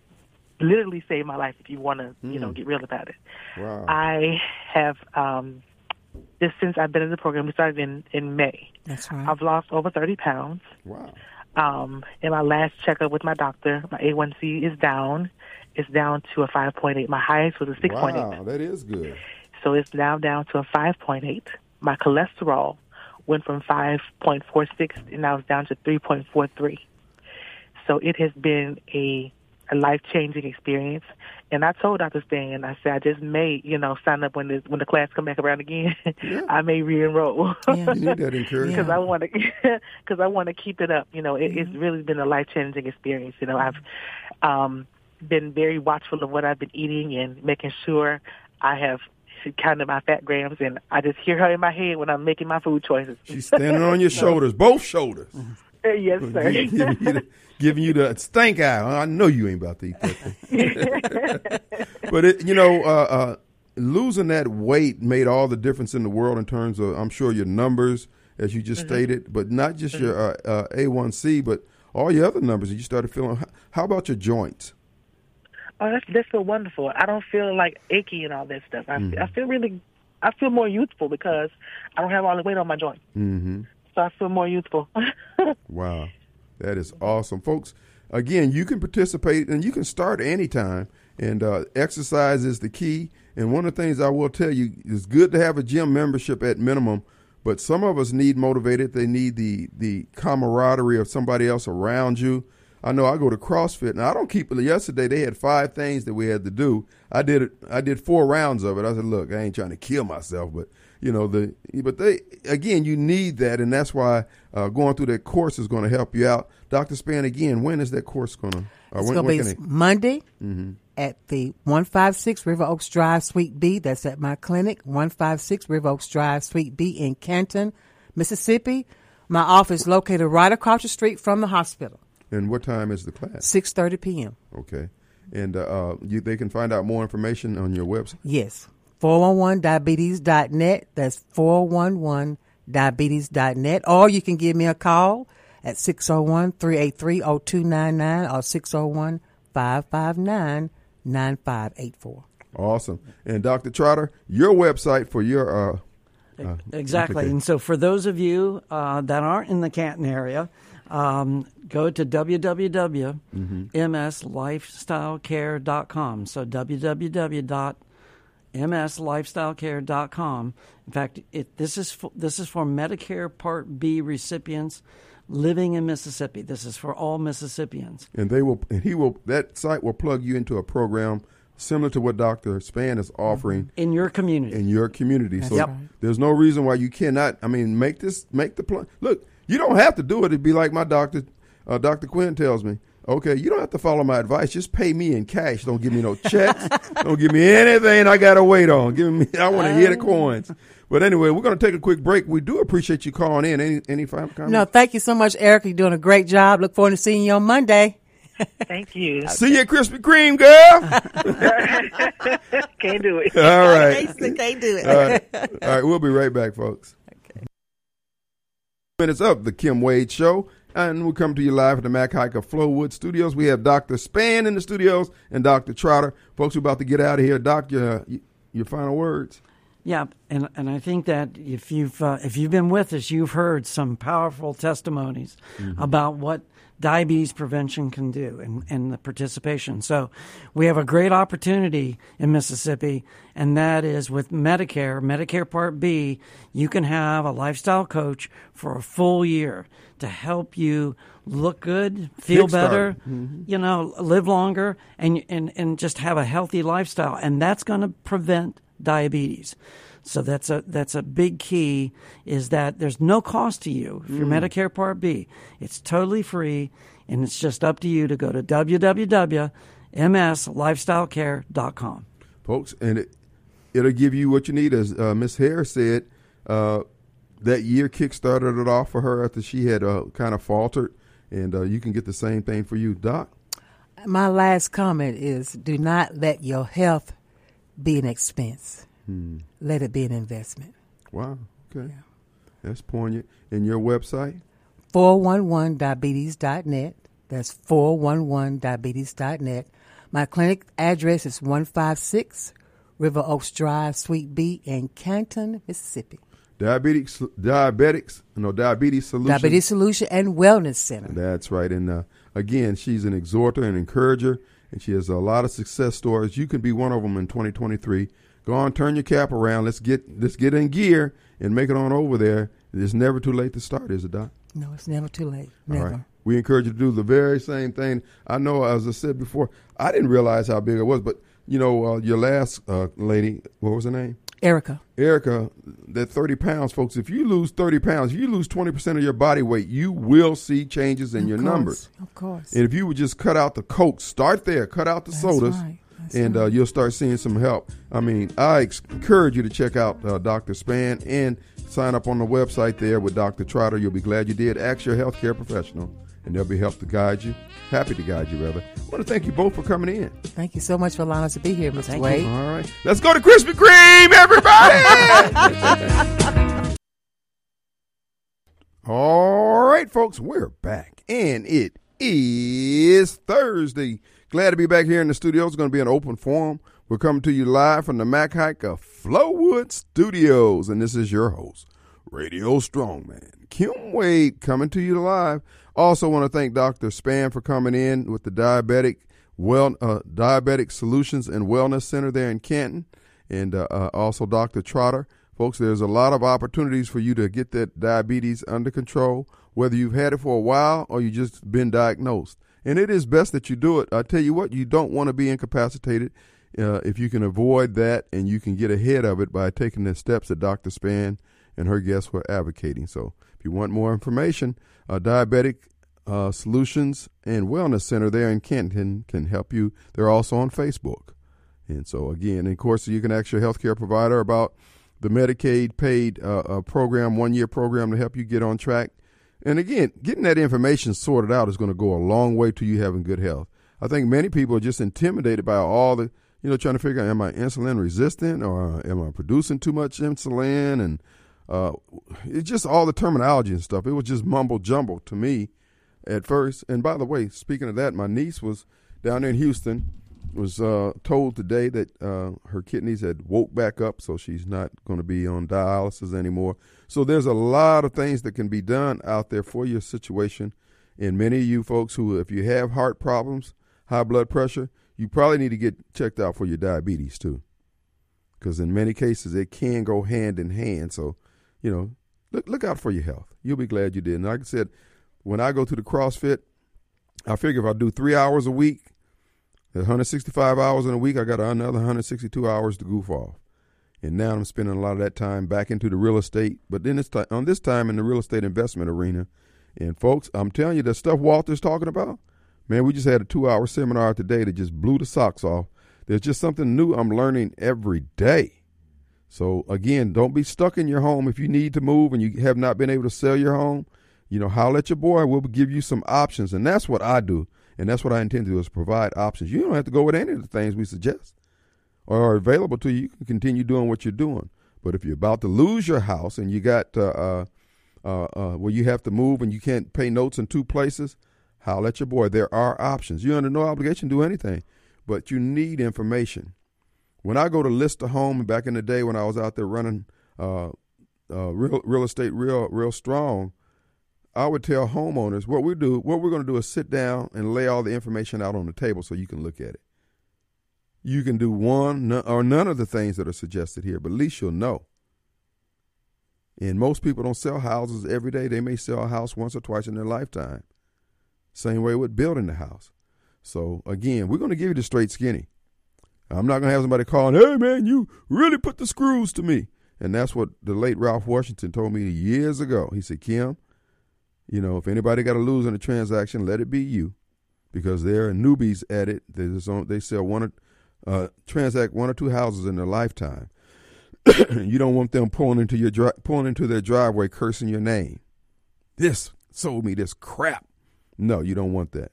literally saved my life if you want to, you know, get real about it. Wow. I have um just since I've been in the program, we started in in May. That's right. I've lost over thirty pounds. wow. Um, in my last checkup with my doctor, my A1C is down. It's down to a 5.8. My highest was a 6.8. Wow, that is good. So it's now down to a 5.8. My cholesterol went from 5.46 and now it's down to 3.43. So it has been a, a life changing experience. And I told Dr. Stan, I said, I just may, you know, sign up when the when the class come back around again. [LAUGHS] I may re-enroll Yeah. You need that [LAUGHS] encouragement. because I want to [LAUGHS] because I want to keep it up. You know, it, it's really been a life changing experience. You know, I've um, been very watchful of what I've been eating and making sure I have counting my fat grams, and I just hear her in my head when I'm making my food choices. She's standing on your shoulders, both shoulders. [LAUGHS] yes, sir. giving, you the, giving you the stink eye. I know you ain't about to eat that [LAUGHS] but it, you know, uh, uh, losing that weight made all the difference in the world in terms of, I'm sure, your numbers, as you just Mm-hmm. stated, but not just your uh, uh, A1C, but all your other numbers that you started feeling. How- How about your joints? Oh, that's that's so wonderful. I don't feel like achy and all that stuff. I, I feel really, I feel more youthful because I don't have all the weight on my joint. Mm-hmm. So I feel more youthful. [LAUGHS] Wow, that is awesome, folks. Again, you can participate and you can start anytime. And uh, exercise is the key. And one of the things I will tell you is good to have a gym membership at minimum, but some of us need motivated. They need the the camaraderie of somebody else around you. I know I go to CrossFit and I don't keep it. Yesterday they had five things that we had to do. I did it. I did four rounds of it. I said, look, I ain't trying to kill myself, but you know the. But they again, you need that, and that's why uh, going through that course is going to help you out. Doctor Span, again, when is that course going to? Uh, It's going to be Monday at the 156 River Oaks Drive, Suite B. That's at my clinic, 156 River Oaks Drive, Suite B in Canton, Mississippi. My office located right across the street from the hospital, and what time is the class? 6.30 p.m. Okay, and uh, uh, you they can find out more information on your website. Yes, 411diabetes.net. That's 411diabetes.net. Or you can give me a call at 601-383-0299 or 601-559-9584. Awesome. And Dr. Trotter, your website for your uh, uh, Exactly. And so, for those of you uh, that aren't in the Canton area, um, go to www.mslifestylecare.com. So, www.mslifestylecare.com. In fact, it, this is for, this is for Medicare Part B recipients living in Mississippi. This is for all Mississippians. and they will and he will that site will plug you into a program similar to what Dr. Span is offering in your community. in your community. so Yep. there's no reason why you cannot. I mean, make this make the plan. Look, you don't have to do it. It'd be like my doctor, uh, Dr. Quinn tells me. Okay, you don't have to follow my advice. Just pay me in cash. Don't give me no checks. [LAUGHS] don't give me anything I got to wait on. Give me. I want to hear the oh. coins. But anyway, we're going to take a quick break. We do appreciate you calling in. Any any final comments? No, thank you so much, Erica. You're doing a great job. Look forward to seeing you on Monday. Thank you. [LAUGHS] See you at Krispy Kreme, girl. [LAUGHS] Can't do it. All right. Can't do it. All right. All right. We'll be right back, folks. Okay. Minutes up, the Kim Wade Show. And we'll come to you live at the Mac Hiker Flowood Studios. We have Dr. Span in the studios and Dr. Trotter. Folks, we're about to get out of here. Doc, your, your final words. Yeah, and and I think that if you've uh, if you've been with us, you've heard some powerful testimonies about what diabetes prevention can do and, and the participation. So we have a great opportunity in Mississippi, and that is with Medicare, Medicare Part B, you can have a lifestyle coach for a full year to help you look good, feel Kickstart. better, you know, live longer and and and just have a healthy lifestyle, and that's going to prevent diabetes. So that's a that's a big key is that there's no cost to you if you're Medicare Part B. It's totally free and it's just up to you to go to www.mslifestylecare.com. Folks, and it, it'll give you what you need. As uh, Miss Harris said, uh, that year kick-started it off for her after she had uh, kind of faltered. And uh, you can get the same thing for you, Doc. My last comment is do not let your health be an expense. Let it be an investment. Wow. Okay. That's poignant. And your website? 411diabetes.net. That's 411diabetes.net. My clinic address is 156 River Oaks Drive, Suite B in Canton, Mississippi. Diabetics, diabetics, no diabetes solution. Diabetes Solution and Wellness Center. That's right. And uh, again, she's an exhorter and encourager, and she has a lot of success stories. You can be one of them in 2023. Go on, turn your cap around. Let's get let's get in gear and make it on over there. It's never too late to start, is it, Doc? No, it's never too late. Never. right. We encourage you to do the very same thing. I know, as I said before, I didn't realize how big it was, but you know, uh, your last uh, lady, what was her name? Erica. Erica, that 30 pounds, folks, if you lose 30 pounds, if you lose 20% of your body weight, you will see changes in Of your course, numbers. Of course. And if you would just cut out the Coke, start there, cut out the That's sodas, right. And uh, you'll start seeing some help. I mean, I encourage you to check out uh, Dr. Span and sign up on the website there with Dr. Trotter. You'll be glad you did. Ask your healthcare professional, and they'll be help to guide you. Happy to guide you, rather. I want to thank you both for coming in. Thank you so much for allowing us to be here, Mr. Thank Wade. All right, let's go to Krispy Kreme, everybody. [LAUGHS] All right, folks, we're back, and it is Thursday. Glad to be back here in the studio. It's going to be an open forum. We're coming to you live from the Mac Haik of Flowood Studios, and this is your host, Radio Strongman Kim Wade, coming to you live. Also, want to thank Dr. Span for coming in with the diabetic well uh, diabetic solutions and wellness center there in Canton, and uh, uh, also Dr. Trotter. Folks, there's a lot of opportunities for you to get that diabetes under control, whether you've had it for a while or you just been diagnosed. And it is best that you do it. I tell you what, you don't want to be incapacitated. Uh, if you can avoid that and you can get ahead of it by taking the steps that Dr. Span and her guests were advocating. So, if you want more information, uh, Diabetic uh, Solutions and Wellness Center there in Canton can help you. They're also on Facebook. And so, again, of course, you can ask your healthcare provider about the Medicaid paid uh, uh, program, one year program to help you get on track. And again, getting that information sorted out is going to go a long way to you having good health. I think many people are just intimidated by all the, you know, trying to figure out am I insulin resistant or am I producing too much insulin? And uh, it's just all the terminology and stuff. It was just mumble jumble to me at first. And by the way, speaking of that, my niece was down there in Houston was uh, told today that uh, her kidneys had woke back up, so she's not going to be on dialysis anymore. So there's a lot of things that can be done out there for your situation. And many of you folks who, if you have heart problems, high blood pressure, you probably need to get checked out for your diabetes too, because in many cases it can go hand in hand. So, you know, look look out for your health. You'll be glad you did. And like I said, when I go to the CrossFit, I figure if I do three hours a week 165 hours in a week, I got another 162 hours to goof off. And now I'm spending a lot of that time back into the real estate, but then it's on this time in the real estate investment arena. And folks, I'm telling you, the stuff Walter's talking about, man, we just had a two hour seminar today that just blew the socks off. There's just something new I'm learning every day. So again, don't be stuck in your home. If you need to move and you have not been able to sell your home, you know, holler at your boy. We'll give you some options. And that's what I do. And that's what I intend to do is provide options. You don't have to go with any of the things we suggest or are available to you. You can continue doing what you're doing. But if you're about to lose your house and you got uh, uh, uh, uh where you have to move and you can't pay notes in two places, holler at your boy. There are options. You're under no obligation to do anything, but you need information. When I go to list a home back in the day when I was out there running uh, uh, real real estate real real strong, I would tell homeowners what we do, what we're going to do is sit down and lay all the information out on the table so you can look at it. You can do one or none of the things that are suggested here, but at least you'll know. And most people don't sell houses every day. They may sell a house once or twice in their lifetime. Same way with building the house. So again, we're going to give you the straight skinny. I'm not going to have somebody calling, hey man, you really put the screws to me. And that's what the late Ralph Washington told me years ago. He said, Kim, you know, if anybody got to lose in a transaction, let it be you, because they're newbies at it. They just they sell one or uh, transact one or two houses in their lifetime. [COUGHS] you don't want them pulling into your dri- pulling into their driveway, cursing your name. This sold me this crap. No, you don't want that.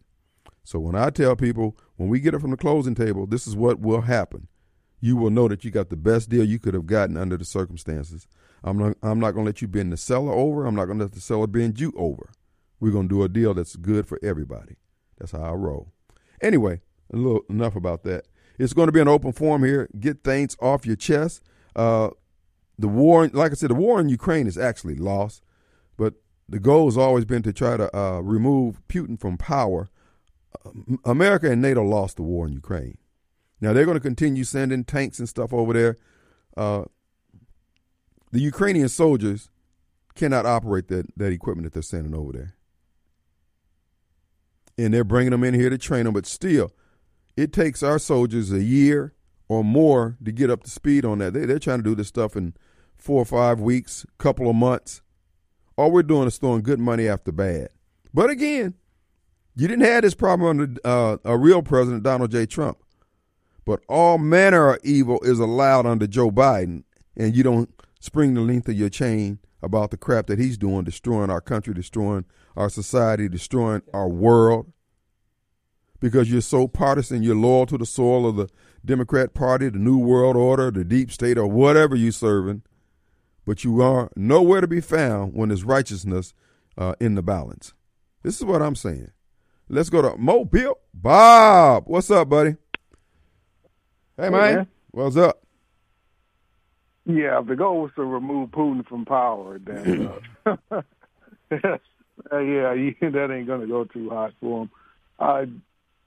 So when I tell people when we get it from the closing table, this is what will happen. You will know that you got the best deal you could have gotten under the circumstances. I'm not, I'm not going to let you bend the seller over. I'm not going to let the seller bend you over. We're going to do a deal that's good for everybody. That's how I roll. Anyway, a little enough about that. It's going to be an open forum here. Get things off your chest. Uh, the war, like I said, the war in Ukraine is actually lost, but the goal has always been to try to uh, remove Putin from power. America and NATO lost the war in Ukraine. Now they're going to continue sending tanks and stuff over there. Uh, the Ukrainian soldiers cannot operate that, that equipment that they're sending over there. And they're bringing them in here to train them, but still, it takes our soldiers a year or more to get up to speed on that. They, they're trying to do this stuff in four or five weeks, couple of months. All we're doing is throwing good money after bad. But again, you didn't have this problem under uh, a real president, Donald J. Trump. But all manner of evil is allowed under Joe Biden, and you don't spring the length of your chain about the crap that he's doing, destroying our country, destroying our society, destroying our world. Because you're so partisan, you're loyal to the soil of the Democrat Party, the New World Order, the deep state, or whatever you're serving, but you are nowhere to be found when there's righteousness uh, in the balance. This is what I'm saying. Let's go to Mobile. Bob, what's up, buddy? Hey, man. man. What's up? Yeah, the goal was to remove Putin from power, then uh, [CLEARS THROAT] [LAUGHS] yeah, you, [LAUGHS] that ain't going to go too hot for him. I,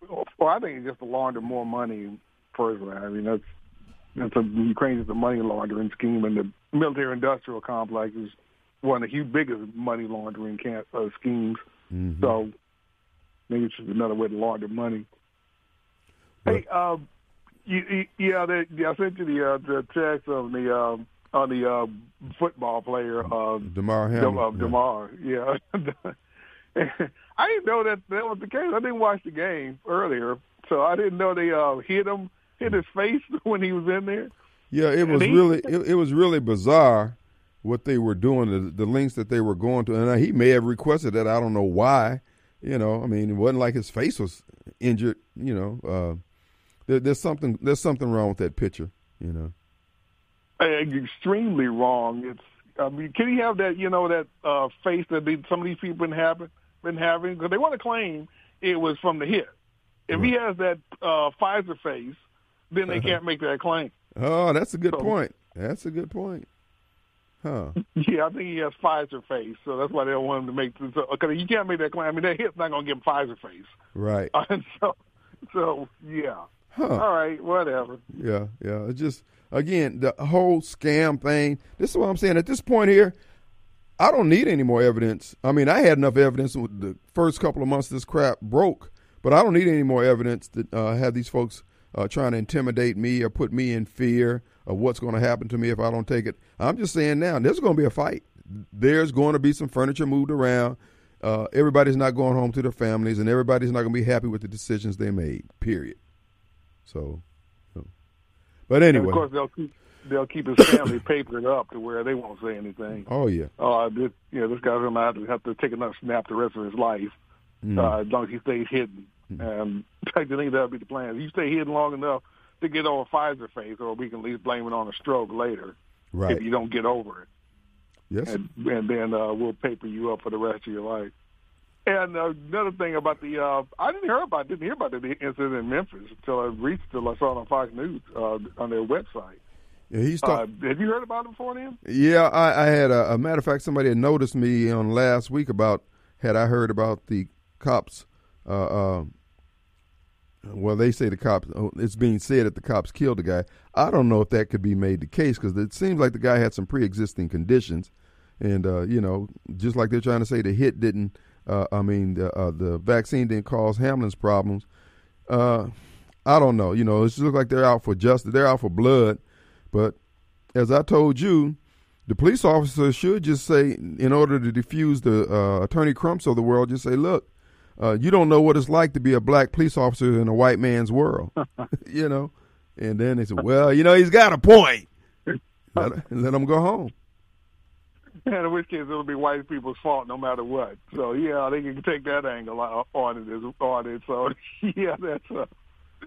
well, I think it's just to launder more money. Personally, I mean that's that's a Ukraine is a money laundering scheme, and the military-industrial complex is one of the biggest money laundering camp, uh, schemes. Mhm. So maybe it's just another way to launder money. Hey, um, you, you, yeah, they, yeah, I sent you the uh, the text of the um, on the uh, football player uh, Damar Dem- Hamlin. of Demar. Yeah, [LAUGHS] I didn't know that that was the case. I didn't watch the game earlier, so I didn't know they uh, hit him, hit his face [LAUGHS] when he was in there. Yeah, it was he- really it, it was really bizarre what they were doing, the, the links that they were going to, and uh, he may have requested that. I don't know why. You know, I mean, it wasn't like his face was injured. You know, uh, there, there's something there's something wrong with that picture. You know, Uh, extremely wrong. It's. I mean, can he have that? You know, that uh, face that they, some of these people been having, been having, because they want to claim it was from the hit. If he has that uh, Pfizer face, then they can't make that claim. oh, that's a good So- point. That's a good point. Huh? [LAUGHS] Yeah, I think he has Pfizer face, so that's why they don't want him to make. Because you can't make that claim. I mean, that hit's not going to give him Pfizer face. Right? And [LAUGHS] so, so yeah. Huh? All right, whatever. Yeah, yeah. It's just again the whole scam thing. This is what I'm saying. At this point here, I don't need any more evidence. I mean, I had enough evidence with the first couple of months this crap broke, but I don't need any more evidence that uh, have these folks uh, trying to intimidate me or put me in fear of what's going to happen to me if I don't take it. I'm just saying now, there's going to be a fight. There's going to be some furniture moved around. Uh, everybody's not going home to their families, and everybody's not going to be happy with the decisions they made. Period. So, but And anyway, of course, they'll keep they'll keep his family [COUGHS] papered up to where they won't say anything. oh yeah, Uh, this, you know, this guy's going to have to have to take another snap the rest of his life Mm. uh, as long as he stays hidden. And [LAUGHS] I think that'll be the plan. If you stay hidden long enough to get over Pfizer face, or we can at least blame it on a stroke later right. if you don't get over it. Yes, and, and then uh, we'll paper you up for the rest of your life. And uh, another thing about the, uh, I didn't hear about didn't hear about the incident in Memphis until I reached till I saw it on Fox News uh, on their website. yeah, he's Uh, talking. have you heard about it before then? Yeah, I, I had a, a matter of fact. Somebody had noticed me on last week about had I heard about the cops. Uh, uh, well, they say the cops. oh, It's being said that the cops killed the guy. I don't know if that could be made the case because it seems like the guy had some pre-existing conditions, and uh, you know, just like they're trying to say the hit didn't. Uh, I mean, the, uh, the vaccine didn't cause Hamlin's problems. Uh, I don't know. You know, it just looks like they're out for justice. They're out for blood. But as I told you, the police officer should just say, in order to defuse the uh, Attorney Crumps of the world, just say, look, uh, you don't know what it's like to be a black police officer in a white man's world, [LAUGHS] [LAUGHS] you know. And then they said, well, you know, he's got a point. [LAUGHS] Let, let him go home. And in which case it'll be white people's fault no matter what. So yeah, they can take that angle on it on it. So yeah, that's a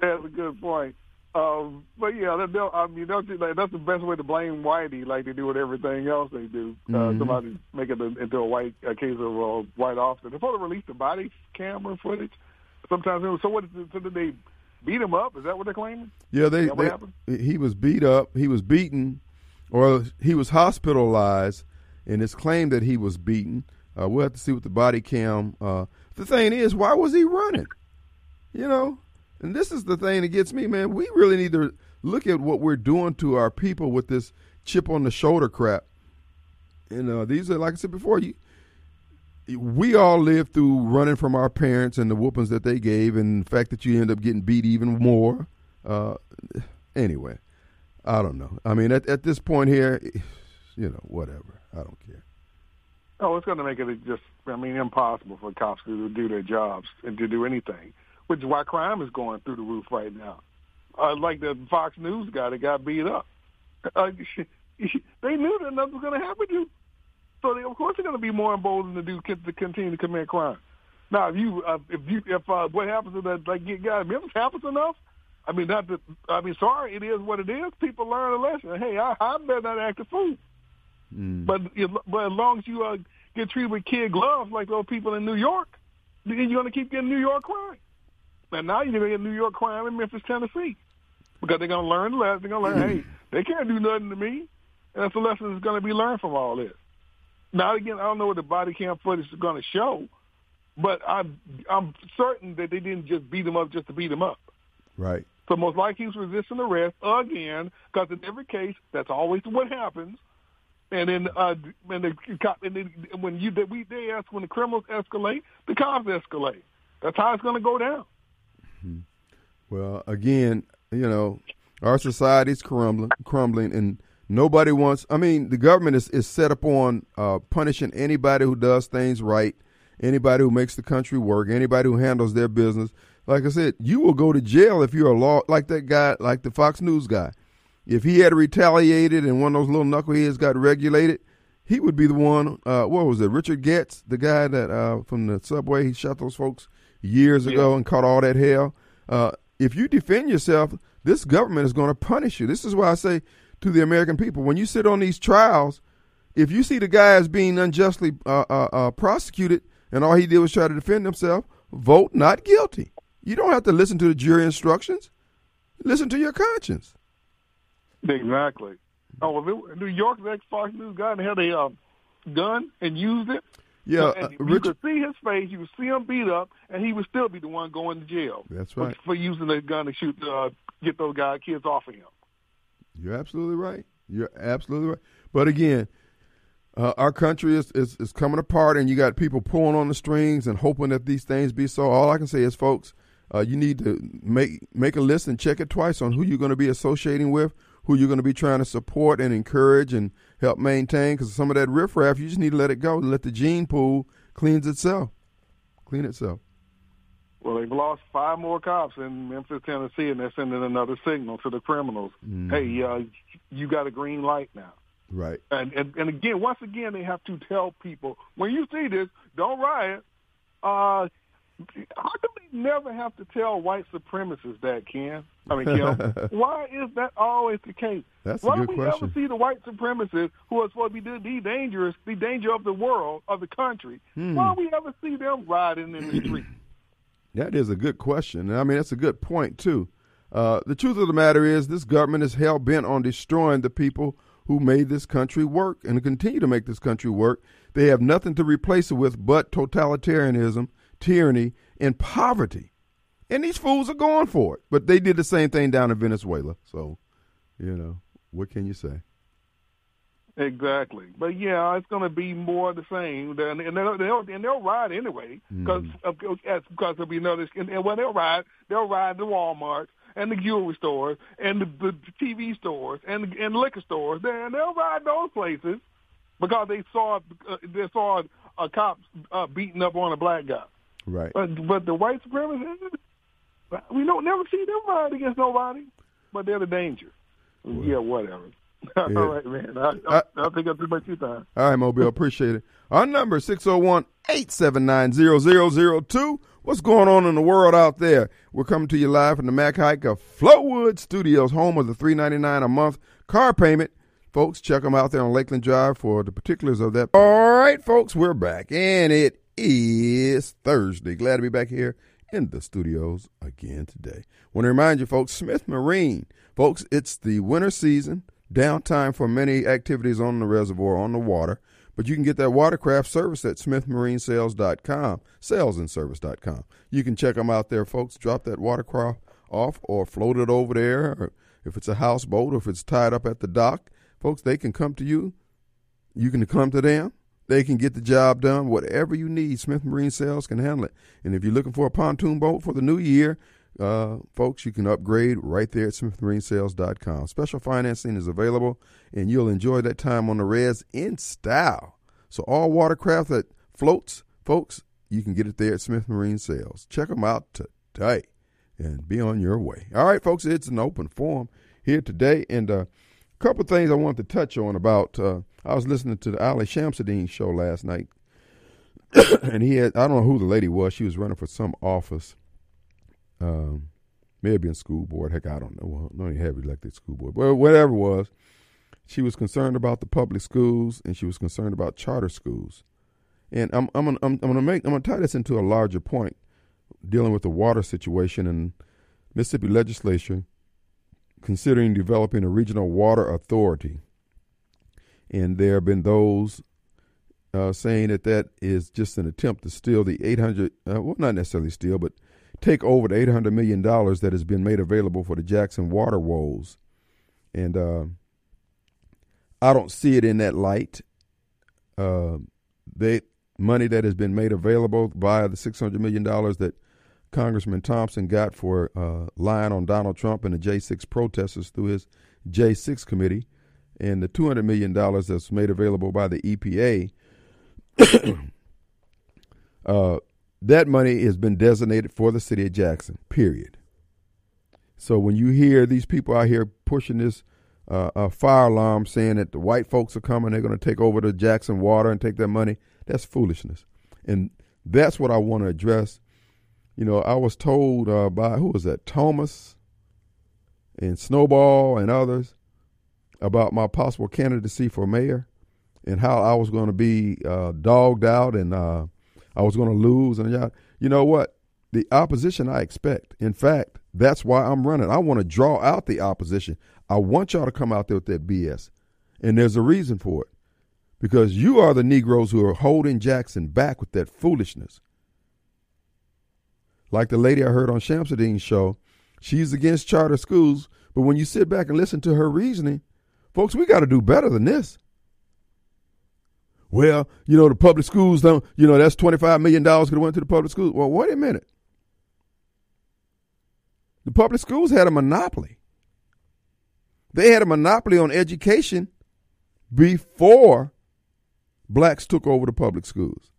that's a good point. Um, but yeah, that- they'll, I mean, don't you, like, that's the best way to blame Whitey, like they do with everything else they do. Uh, Mhm. Somebody make it into a white a case of a white officer. Before they release the body camera footage, sometimes it was, so what? So did they beat him up? Is that what they're claiming? Yeah, they, they he was beat up, he was beaten, or he was hospitalized, and it's claimed that he was beaten. Uh, we'll have to see what the body cam. Uh, the thing is, why was he running? You know, and this is the thing that gets me, man. We really need to look at what we're doing to our people with this chip on the shoulder crap. And uh, these are, like I said before, you. We all lived through running from our parents and the whoopings that they gave, and the fact that you end up getting beat even more. Uh, anyway, I don't know. I mean, at, at this point here, you know, whatever. I don't care. Oh, it's going to make it just, I mean, impossible for cops to do their jobs and to do anything, which is why crime is going through the roof right now. uh, like the Fox News guy that got beat up. Uh, [LAUGHS] they knew that nothing was going to happen to you, so they, of course they're going to be more emboldened to do to continue to commit crime. Now, if you uh, if you if uh, what happens to that like get guy Memphis happens enough, I mean not that I mean sorry, it is what it is. People learn a lesson. Hey, I, I better not act a fool. Mm. But but as long as you uh, get treated with kid gloves like those people in New York, then you're going to keep getting New York crime. And now you're going to get New York crime in Memphis, Tennessee, because they're going to learn the lesson. They're going to learn, hey, they can't do nothing to me, and that's the lesson that's going to be learned from all this. Now again, I don't know what the body cam footage is going to show, but I'm I'm certain that they didn't just beat him up just to beat him up. Right. So most likely he was resisting arrest again, because in every case that's always what happens. And then, uh, and the cop, and then when you we they ask when the criminals escalate, the cops escalate. That's how it's going to go down. Well, again, you know, our society's crumbling, crumbling, and nobody wants. I mean, the government is, is set up on uh, punishing anybody who does things right, anybody who makes the country work, anybody who handles their business. Like I said, you will go to jail if you're a law like that guy, like the Fox News guy. If he had retaliated and one of those little knuckleheads got regulated, he would be the one. Uh, what was it? Richard Goetz, the guy that uh, from the subway, he shot those folks years ago Yeah. and caught all that hell. Uh, if you defend yourself, this government is going to punish you. This is why I say to the American people, when you sit on these trials, if you see the guy as being unjustly uh, uh, uh, prosecuted and all he did was try to defend himself, vote not guilty. You don't have to listen to the jury instructions. Listen to your conscience. Exactly. Oh, New York's ex Fox News guy had a uh, gun and used it, Yeah, uh, you Richard. could see his face, you would see him beat up, and he would still be the one going to jail. That's for- right. For, using the gun to shoot, uh, get those guys, kids off of him. You're absolutely right. You're absolutely right. But again, uh, our country is, is is coming apart, and you got people pulling on the strings and hoping that these things be so. All I can say is, folks, uh, you need to make make a list and check it twice on who you're going to be associating with, who you're going to be trying to support and encourage and help maintain. Because some of that riffraff, you just need to let it go. Let the gene pool cleanse itself, clean itself. Well, they've lost five more cops in Memphis, Tennessee, and they're sending another signal to the criminals. Mm. Hey, uh, you got a green light now. Right. And, and and again, once again, they have to tell people when you see this, don't riot. Uh, how come we never have to tell white supremacists that, Ken? I mean, Kim, [LAUGHS] why is that always the case? That's a why do we question. ever see the white supremacists who are supposed to be the, the dangerous, the danger of the world, of the country? Hmm. Why do we ever see them riding in the [CLEARS THROAT] street? That is a good question. I mean, that's a good point too. Uh, the truth of the matter is, this government is hell bent on destroying the people who made this country work and continue to make this country work. They have nothing to replace it with but totalitarianism, tyranny, and poverty. And these fools are going for it. But they did the same thing down in Venezuela. So, you know, what can you say? Exactly, but yeah, it's going to be more of the same, and and they'll, they'll and they'll ride anyway because Mm-hmm. because there'll be another. And, and when they'll ride, they'll ride the WalMarts and the jewelry stores and the, the TV stores and and liquor stores. And they'll ride those places because they saw uh, they saw a cop uh, beating up on a black guy. Right. But but the white supremacists, we don't never see them ride against nobody, but they're the danger. Yeah, whatever. [LAUGHS] All Yeah. right, man. I, I, I'll take up too much of your time. All right, Mobile, appreciate it. Our number is 601-879-0002. What's going on in the world out there? We're coming to you live from the Mac Haik of Flowood Studios, home of the 399 a month car payment. Folks, check them out there on Lakeland Drive for the particulars of that. All right, folks, we're back, and it is Thursday. Glad to be back here in the studios again today. Want to remind you, folks, Smith Marine. Folks, it's the winter season, downtime for many activities on the reservoir, on the water. But you can get that watercraft service at smithmarinesales.com, salesandservice.com. You can check them out there, folks. Drop that watercraft off or float it over there. Or if it's a houseboat or if it's tied up at the dock, folks, they can come to you. You can come to them. They can get the job done. Whatever you need, Smith Marine Sales can handle it. And if you're looking for a pontoon boat for the new year, uh, folks, you can upgrade right there at smithmarinesales.com. Special financing is available, and you'll enjoy that time on the res in style. So all watercraft that floats, folks, you can get it there at Smith Marine Sales. Check them out today. and be on your way. All right, folks, it's an open forum here today, and uh, a couple of things I want to touch on about. Uh, I was listening to the Ali Shamsuddin show last night, [COUGHS] and he had I don't know who the lady was. She was running for some office. Um, may have been school board. Heck, I don't know. Well, no, you have elected school board. Well, whatever it was, she was concerned about the public schools and she was concerned about charter schools. And I'm I'm gonna, I'm, I'm gonna make I'm gonna tie this into a larger point dealing with the water situation and Mississippi legislature considering developing a regional water authority. And there have been those uh, saying that that is just an attempt to steal the 800, uh, well, not necessarily steal, but take over the 800 million dollars that has been made available for the Jackson water woes. And uh, I don't see it in that light. Uh, they money that has been made available via the 600 million dollars that Congressman Thompson got for uh, lying on Donald Trump and the J6 protesters through his J6 committee, and the $200 million that's made available by the EPA. [COUGHS] uh, that money has been designated for the city of Jackson, period. So when you hear these people out here pushing this uh, a fire alarm saying that the white folks are coming, they're going to take over the Jackson water and take their money, that's foolishness. And that's what I want to address. You know, I was told uh, by, who was that, Thomas and Snowball and others about my possible candidacy for mayor and how I was going to be uh, dogged out and uh, I was going to lose. And you know what? The opposition I expect. In fact, that's why I'm running. I want to draw out the opposition. I want y'all to come out there with that BS. And there's a reason for it. Because you are the Negroes who are holding Jackson back with that foolishness. Like the lady I heard on Shamsuddin's show, she's against charter schools, but when you sit back and listen to her reasoning, folks, we got to do better than this. Well, you know, the public schools don't, you know, that's $25 million could have went to the public schools. Well, wait a minute. The public schools had a monopoly. They had a monopoly on education before blacks took over the public schools.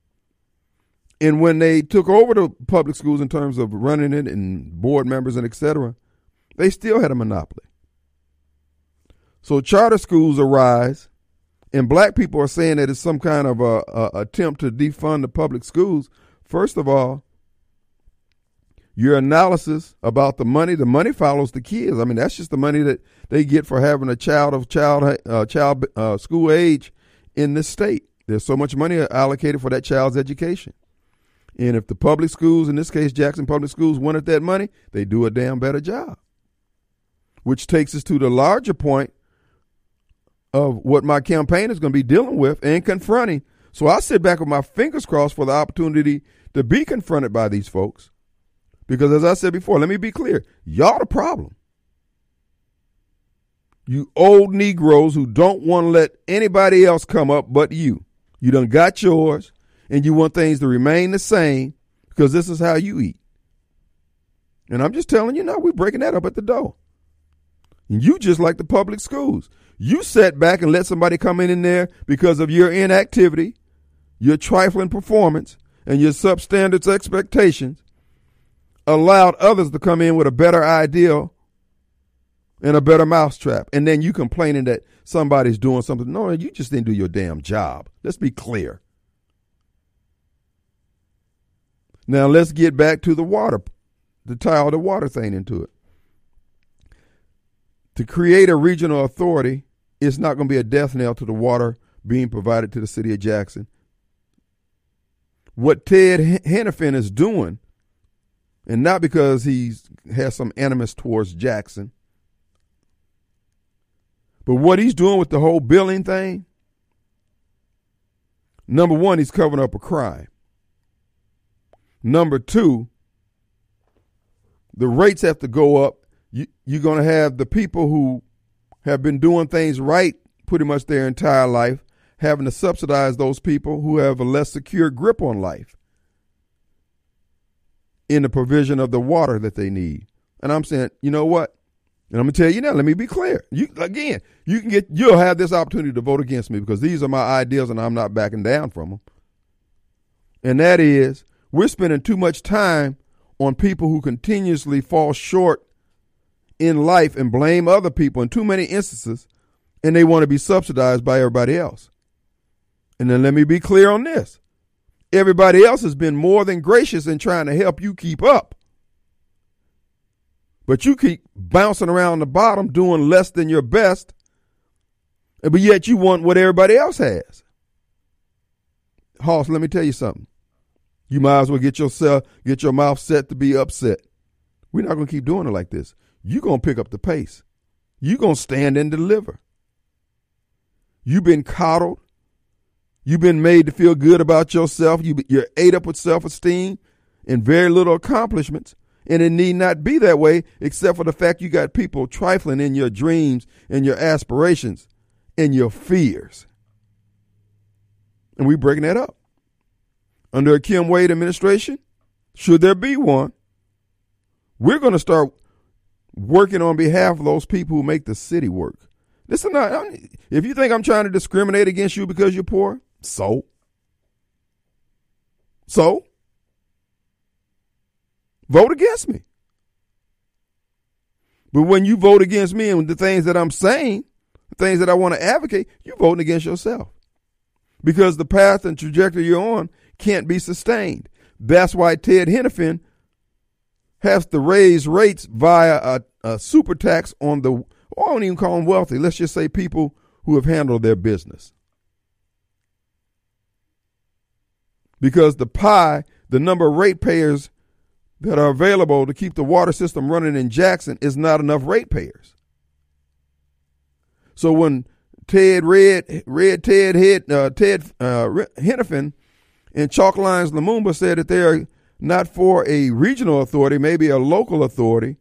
And when they took over the public schools in terms of running it and board members and et cetera, they still had a monopoly. So charter schools arise, and black people are saying that it's some kind of a, a attempt to defund the public schools. First of all, your analysis about the money, the money follows the kids. I mean, that's just the money that they get for having a child of child uh, child uh, school age in this state. There's so much money allocated for that child's education. And if the public schools, in this case Jackson Public Schools, wanted that money, they do a damn better job. Which takes us to the larger point of what my campaign is going to be dealing with and confronting. So I sit back with my fingers crossed for the opportunity to be confronted by these folks. Because as I said before, let me be clear y'all the problem. You old Negroes who don't want to let anybody else come up but you. You done got yours and you want things to remain the same because this is how you eat. And I'm just telling you now, we're breaking that up at the door. And you just like the public schools. You sat back and let somebody come in, in there because of your inactivity, your trifling performance, and your substandard expectations, allowed others to come in with a better ideal and a better mousetrap. And then you complaining that somebody's doing something. No, you just didn't do your damn job. Let's be clear. Now let's get back to the water, to tie the water thing into it. To create a regional authority is not going to be a death knell to the water being provided to the city of Jackson. What Ted Henifin is doing, and not because he has some animus towards Jackson, but what he's doing with the whole billing thing, number one, he's covering up a crime. Number two, the rates have to go up. You, you're going to have the people who have been doing things right pretty much their entire life having to subsidize those people who have a less secure grip on life in the provision of the water that they need. And I'm saying, you know what? And I'm gonna tell you now. Let me be clear. You again, you can get, you'll have this opportunity to vote against me because these are my ideas, and I'm not backing down from them. And that is, we're spending too much time on people who continuously fall short in life and blame other people in too many instances, and they want to be subsidized by everybody else. And then let me be clear on this everybody else has been more than gracious in trying to help you keep up. But you keep bouncing around the bottom doing less than your best, but yet you want what everybody else has. Hoss, let me tell you something. You might as well get yourself get your mouth set to be upset. We're not gonna keep doing it like this. You're gonna pick up the pace. You're gonna stand and deliver. You've been coddled. You've been made to feel good about yourself. You, you're ate up with self esteem and very little accomplishments. And it need not be that way, except for the fact you got people trifling in your dreams and your aspirations and your fears. And we breaking that up. Under a Kim Wade administration, should there be one, we're going to start working on behalf of those people who make the city work. This is not. if you think I'm trying to discriminate against you because you're poor, so? So? Vote against me. But when you vote against me and the things that I'm saying, the things that I want to advocate, you're voting against yourself. Because the path and trajectory you're on can't be sustained. That's why Ted Henifin has to raise rates via a, a super tax on the, I don't even call them wealthy, let's just say people who have handled their business. Because the pie, the number of ratepayers that are available to keep the water system running in Jackson is not enough ratepayers. So when Ted Red Red Ted hit uh, Ted uh, Henifin and Chalk Lines Lumumba said that they are not for a regional authority, maybe a local authority.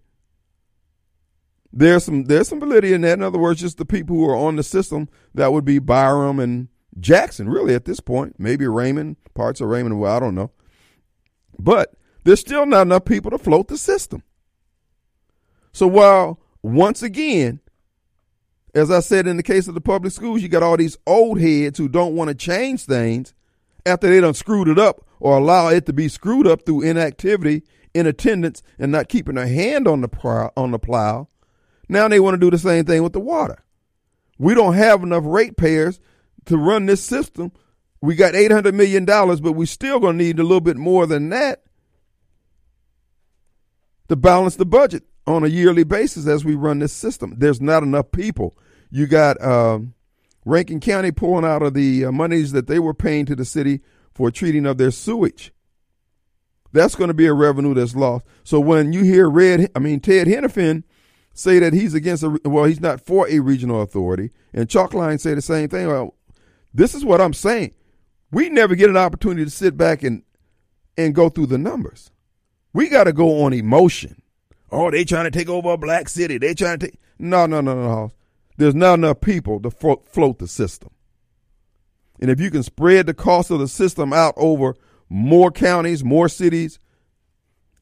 There's some there's some validity in that. In other words, just the people who are on the system that would be Byram and Jackson, really at this point, maybe Raymond, parts of Raymond. Well, I don't know, but there's still not enough people to float the system. So while once again, as I said in the case of the public schools, you got all these old heads who don't want to change things after they done screwed it up or allow it to be screwed up through inactivity, inattendance, and not keeping a hand on the plow, on the plow. Now they want to do the same thing with the water. We don't have enough ratepayers to run this system. We got eight hundred million dollars, but we're still gonna need a little bit more than that to balance the budget on a yearly basis as we run this system. There's not enough people. You got um, Rankin County pulling out of the uh, monies that they were paying to the city for treating of their sewage. That's going to be a revenue that's lost. So when you hear Red, I mean Ted Henifin say that he's against a, well, he's not for a regional authority, and Chalkline say the same thing. Well, this is what I'm saying. We never get an opportunity to sit back and and go through the numbers. We got to go on emotion. Oh, they trying to take over a black city. They trying to take. No, no, no, no. There's not enough people to float the system. And if you can spread the cost of the system out over more counties, more cities,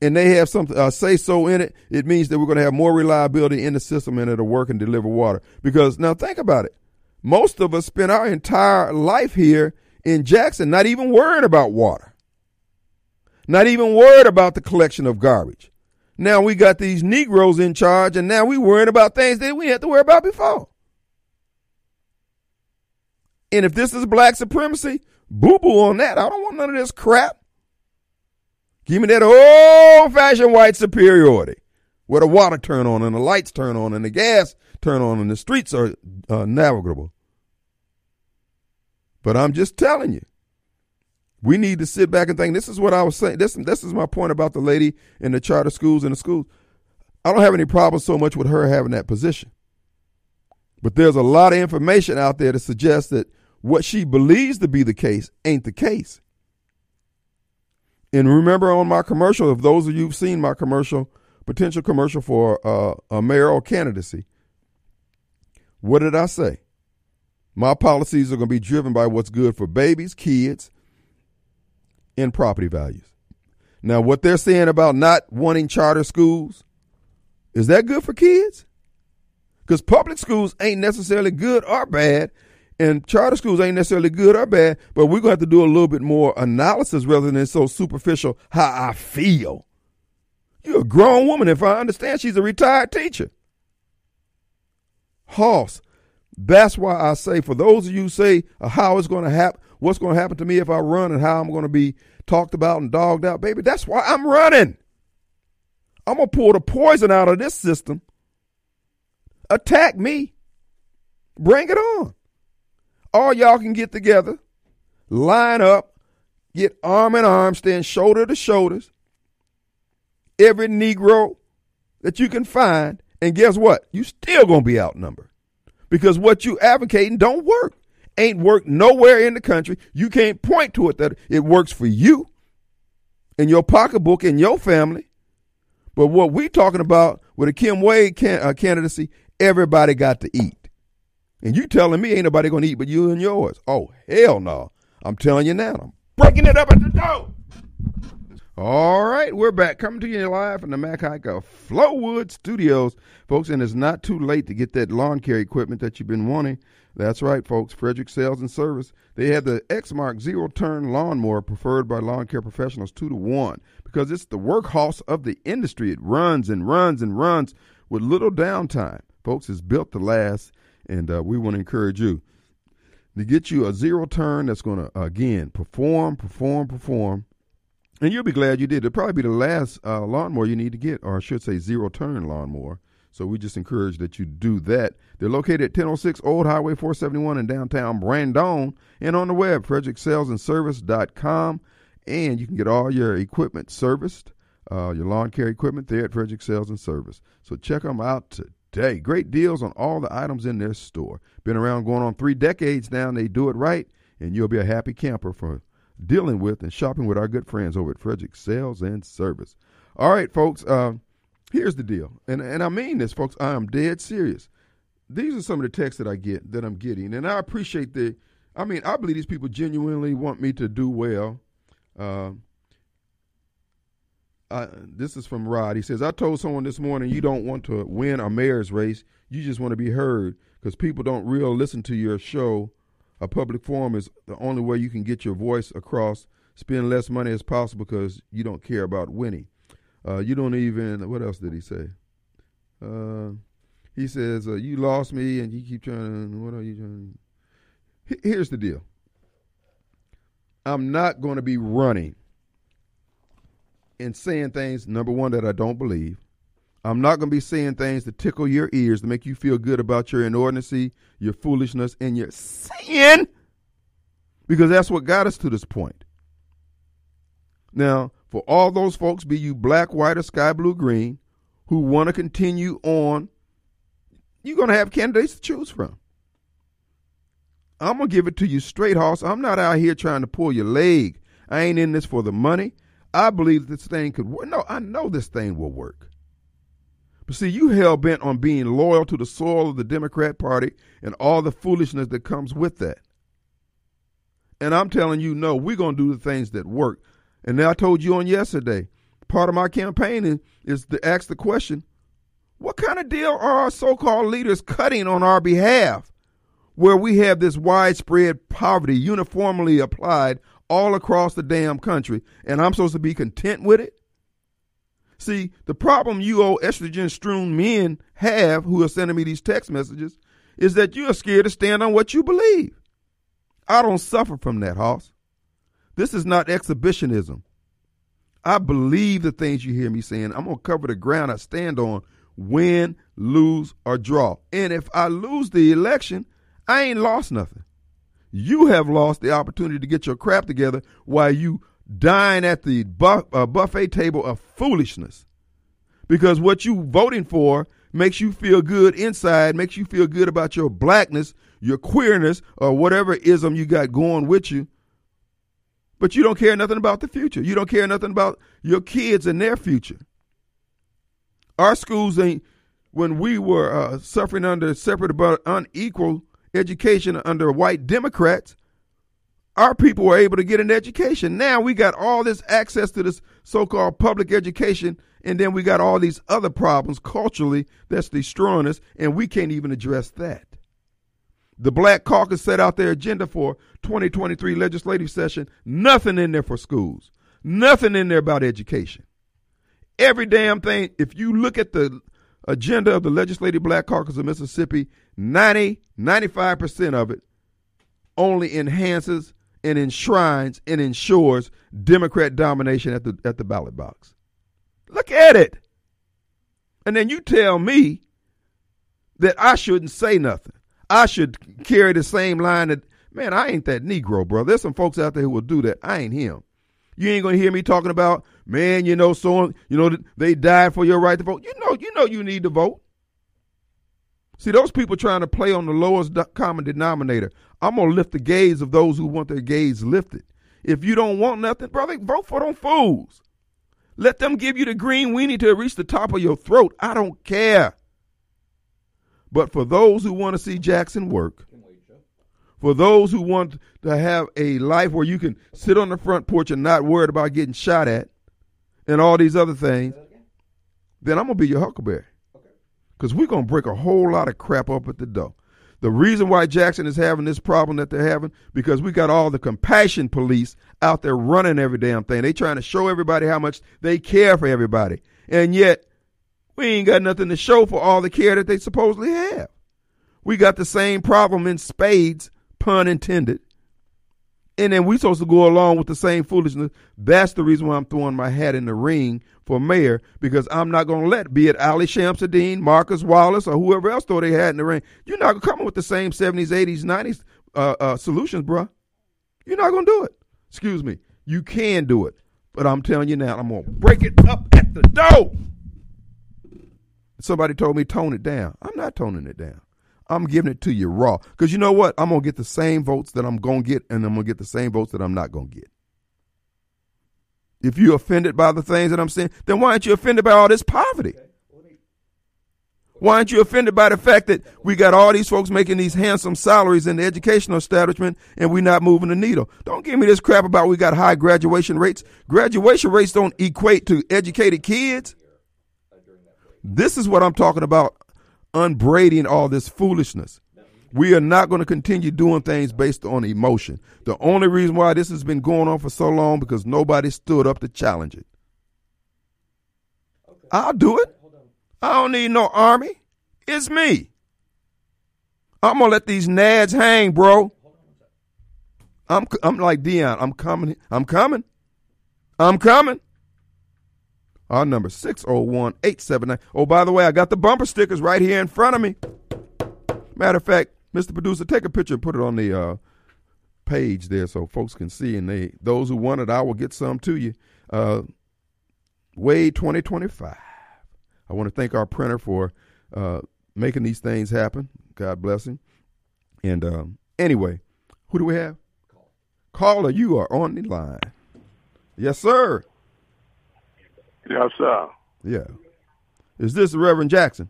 and they have some uh, say so in it, it means that we're going to have more reliability in the system and it'll work and deliver water. Because now think about it. Most of us spend our entire life here in Jackson not even worrying about water, not even worried about the collection of garbage. Now we got these Negroes in charge, and now we're worrying about things that we had to worry about before. And if this is black supremacy, boo boo on that. I don't want none of this crap. Give me that old fashioned white superiority where the water turn on and the lights turn on and the gas turn on and the streets are uh, navigable. But I'm just telling you, we need to sit back and think. This is what I was saying. This this is my point about the lady in the charter schools and the schools. I don't have any problem so much with her having that position. But there's a lot of information out there to suggest that what she believes to be the case ain't the case. And remember on my commercial, if those of you have seen my commercial, potential commercial for uh, a mayoral candidacy, what did I say? My policies are going to be driven by what's good for babies, kids, and property values. Now, what they're saying about not wanting charter schools, is that good for kids? Because public schools ain't necessarily good or bad, and charter schools ain't necessarily good or bad, but we're going to have to do a little bit more analysis rather than so superficial how I feel. You're a grown woman, if I understand. She's a retired teacher. Hoss, that's why I say, for those of you say uh, how it's going to happen, what's going to happen to me if I run and how I'm going to be talked about and dogged out, baby, that's why I'm running. I'm going to pull the poison out of this system. Attack me. Bring it on. All y'all can get together, line up, get arm in arm, stand shoulder to shoulders. Every Negro that you can find, and guess what? You still gonna be outnumbered because what you advocating don't work. Ain't worked nowhere in the country. You can't point to it that it works for you in your pocketbook and your family. But what we talking about with a Kim Wade can, uh, candidacy, everybody got to eat. And you telling me ain't nobody gonna eat but you and yours. Oh, hell no. I'm telling you now. I'm breaking it up at the door. All right, we're back coming to you live from the Mac Haik of Flowood Studios, folks. And it's not too late to get that lawn care equipment that you've been wanting. That's right, folks. Frederick Sales and Service. They have the Exmark zero turn lawnmower preferred by lawn care professionals two to one because it's the workhorse of the industry. It runs and runs and runs with little downtime. Folks, it's built to last, and uh, we want to encourage you to get you a zero turn that's going to, again, perform, perform, perform and you'll be glad you did. It'll probably be the last uh, lawnmower you need to get, or I should say, zero turn lawnmower. So we just encourage that you do that. They're located at 1006 Old Highway 471 in downtown Brandon and on the web, fredericksalesandservice.com. And you can get all your equipment serviced, uh, your lawn care equipment there at Frederick Sales and Service. So check them out today. Great deals on all the items in their store. Been around going on three decades now, and they do it right, and you'll be a happy camper for dealing with and shopping with our good friends over at Frederick Sales and Service. All right, folks, uh, here's the deal. And, and I mean this, folks. I am dead serious. These are some of the texts that I get, that I'm getting. And I appreciate the, I mean, I believe these people genuinely want me to do well. Uh, I, this is from Rod. He says, I told someone this morning you don't want to win a mayor's race. You just want to be heard because people don't real listen to your show a public forum is the only way you can get your voice across. Spend less money as possible because you don't care about winning. Uh, you don't even. What else did he say? Uh, he says uh, you lost me, and you keep trying. To, what are you trying? Here's the deal. I'm not going to be running and saying things. Number one, that I don't believe. I'm not going to be saying things to tickle your ears to make you feel good about your inordinacy, your foolishness, and your sin, because that's what got us to this point. Now, for all those folks, be you black, white, or sky blue, green, who want to continue on, you're going to have candidates to choose from. I'm going to give it to you straight, Hoss. I'm not out here trying to pull your leg. I ain't in this for the money. I believe this thing could work. No, I know this thing will work. But see, you hell bent on being loyal to the soil of the Democrat Party and all the foolishness that comes with that. And I'm telling you, no, we're going to do the things that work. And I told you on yesterday, part of my campaign is to ask the question what kind of deal are our so called leaders cutting on our behalf where we have this widespread poverty uniformly applied all across the damn country and I'm supposed to be content with it? See, the problem you old estrogen strewn men have who are sending me these text messages is that you are scared to stand on what you believe. I don't suffer from that, Hoss. This is not exhibitionism. I believe the things you hear me saying. I'm going to cover the ground I stand on, win, lose, or draw. And if I lose the election, I ain't lost nothing. You have lost the opportunity to get your crap together while you dine at the uh, buffet table of foolishness because what you voting for makes you feel good inside, makes you feel good about your blackness, your queerness, or whatever ism you got going with you. But you don't care nothing about the future. You don't care nothing about your kids and their future. Our schools ain't, when we were uh, suffering under separate but unequal education under white Democrats, our people were able to get an education. Now we got all this access to this so called public education, and then we got all these other problems culturally that's destroying us, and we can't even address that. The Black Caucus set out their agenda for 2023 legislative session. Nothing in there for schools. Nothing in there about education. Every damn thing. If you look at the agenda of the Legislative Black Caucus of Mississippi, 90, 95% of it only enhances and enshrines and ensures Democrat domination at the at the ballot box. Look at it. And then you tell me that I shouldn't say nothing. I should carry the same line that man, I ain't that Negro, bro. There's some folks out there who will do that. I ain't him. You ain't gonna hear me talking about, man, you know, so you know they died for your right to vote. You know, you know you need to vote. See, those people trying to play on the lowest common denominator. I'm gonna lift the gaze of those who want their gaze lifted. If you don't want nothing, brother, vote for them fools. Let them give you the green weenie to reach the top of your throat. I don't care. But for those who want to see Jackson work, for those who want to have a life where you can sit on the front porch and not worried about getting shot at and all these other things, then I'm going to be your huckleberry. Because we're going to break a whole lot of crap up at the door. The reason why Jackson is having this problem that they're having, because we got all the compassion police out there running every damn thing. They trying to show everybody how much they care for everybody. And yet, we ain't got nothing to show for all the care that they supposedly have. We got the same problem in spades pun intended. And then we supposed to go along with the same foolishness. That's the reason why I'm throwing my hat in the ring for mayor because I'm not going to let, be it Ali Shamsuddin, Marcus Wallace, or whoever else throw their hat in the ring. You're not coming with the same 70s, 80s, 90s uh, uh, solutions, bruh. You're not going to do it. Excuse me. You can do it. But I'm telling you now, I'm going to break it up at the door. Somebody told me tone it down. I'm not toning it down. I'm giving it to you raw. Because you know what? I'm going to get the same votes that I'm going to get, and I'm going to get the same votes that I'm not going to get. If you're offended by the things that I'm saying, then why aren't you offended by all this poverty? Why aren't you offended by the fact that we got all these folks making these handsome salaries in the educational establishment and we're not moving the needle? Don't give me this crap about we got high graduation rates. Graduation rates don't equate to educated kids. This is what I'm talking about unbraiding all this foolishness. We are not going to continue doing things based on emotion. The only reason why this has been going on for so long because nobody stood up to challenge it. Okay. I'll do it. I don't need no army. It's me. I'm gonna let these nads hang, bro. I'm I'm like Dion. I'm coming. I'm coming. I'm coming. Our number 601-879. Oh, by the way, I got the bumper stickers right here in front of me. Matter of fact, Mr. Producer, take a picture and put it on the uh, page there so folks can see. And they those who want it, I will get some to you. Uh, Wade 2025. I want to thank our printer for uh, making these things happen. God bless him. And um, anyway, who do we have? Caller, you are on the line. Yes, sir. Yes, sir. Yeah. Is this Reverend Jackson?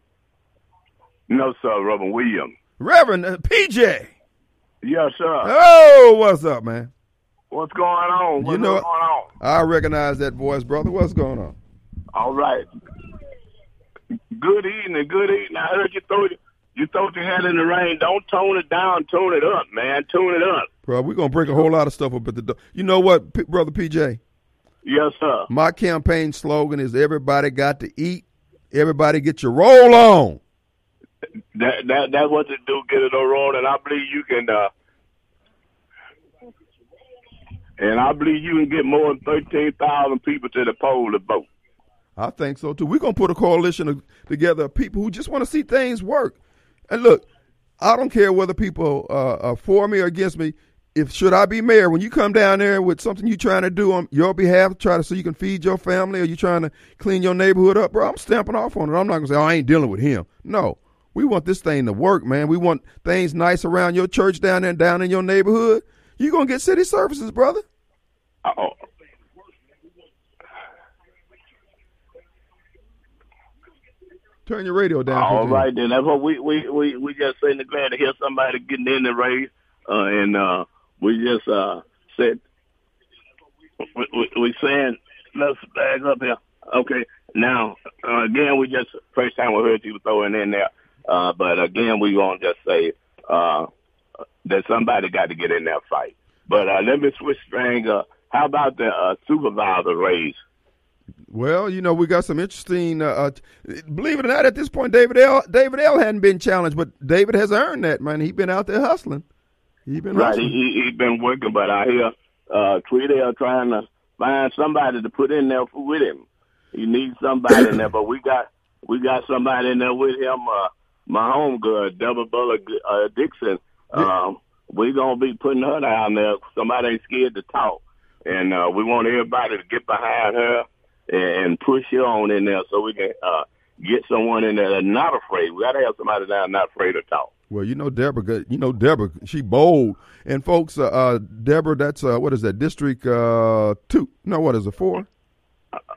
No, sir, Reverend William. Reverend uh, PJ. Yes, sir. Oh, what's up, man? What's going on? What's you know, going on? I recognize that voice, brother. What's going on? All right. Good evening. Good evening. I heard you throw you throw your head in the rain. Don't tone it down. Tone it up, man. Tune it up. Bro, we're gonna break a whole lot of stuff up at the door. You know what, P- brother PJ? Yes, sir. My campaign slogan is everybody got to eat. Everybody get your roll on. That that that's what to do. Get it on roll, and I believe you can. uh And I believe you can get more than thirteen thousand people to the poll to vote. I think so too. We're gonna put a coalition of, together of people who just want to see things work. And look, I don't care whether people uh, are for me or against me if should I be mayor, when you come down there with something you're trying to do on your behalf, try to so you can feed your family, or you trying to clean your neighborhood up, bro, I'm stamping off on it. I'm not gonna say, oh, I ain't dealing with him. No, we want this thing to work, man. We want things nice around your church down there, down in your neighborhood. You gonna get city services, brother. Oh. Turn your radio down. All right, then. That's what we we we we just saying the glad to hear somebody getting in the race, uh, and uh, we just uh, said we, we, we saying let's back up here. Okay, now uh, again, we just first time we heard you throwing in there, uh, but again, we gonna just say uh, that somebody got to get in that fight. But uh, let me switch thing. Uh, how about the uh, supervisor race? Well, you know, we got some interesting. Uh, uh, believe it or not, at this point, David L. David L. hadn't been challenged, but David has earned that man. He's been out there hustling. He's been right. He he been working, but I hear uh, Tweedale trying to find somebody to put in there with him. He needs somebody in there, but we got we got somebody in there with him. Uh, my home girl, Deborah Butler uh, Dixon. Um, we gonna be putting her down there. Somebody ain't scared to talk, and uh, we want everybody to get behind her and, and push her on in there so we can uh, get someone in there that's not afraid. We gotta have somebody down not afraid to talk. Well, you know Deborah. You know Deborah. She bold. And folks, uh, uh, Deborah, that's uh, what is that? District uh, two? No, what is it? Four?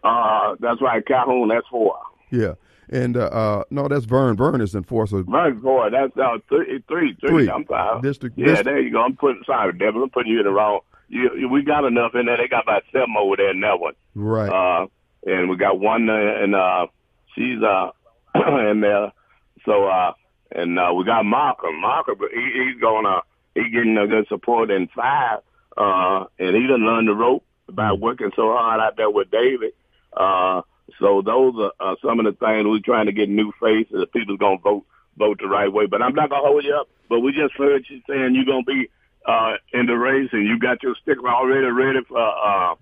Uh, that's right, Calhoun. That's four. Yeah. And uh, uh, no, that's Vern. Vern is in four. So Right, four. That's uh, three, three, three. Three. I'm sorry. District- Yeah, district- there you go. I'm putting. Sorry, Deborah. I'm putting you in the wrong. You, we got enough in there. They got about seven over there in that one. right. Uh, and we got one, uh, and uh, she's uh, [CLEARS THROAT] in there. So, uh, and uh, we got Marker. Marker, but he, he's gonna he getting a good support in five. Uh, and he done learned the rope by working so hard out there with David. Uh, so those are uh, some of the things we're trying to get new faces. The people's gonna vote vote the right way. But I'm not gonna hold you up. But we just heard you saying you're gonna be uh, in the race, and you got your sticker already ready for uh,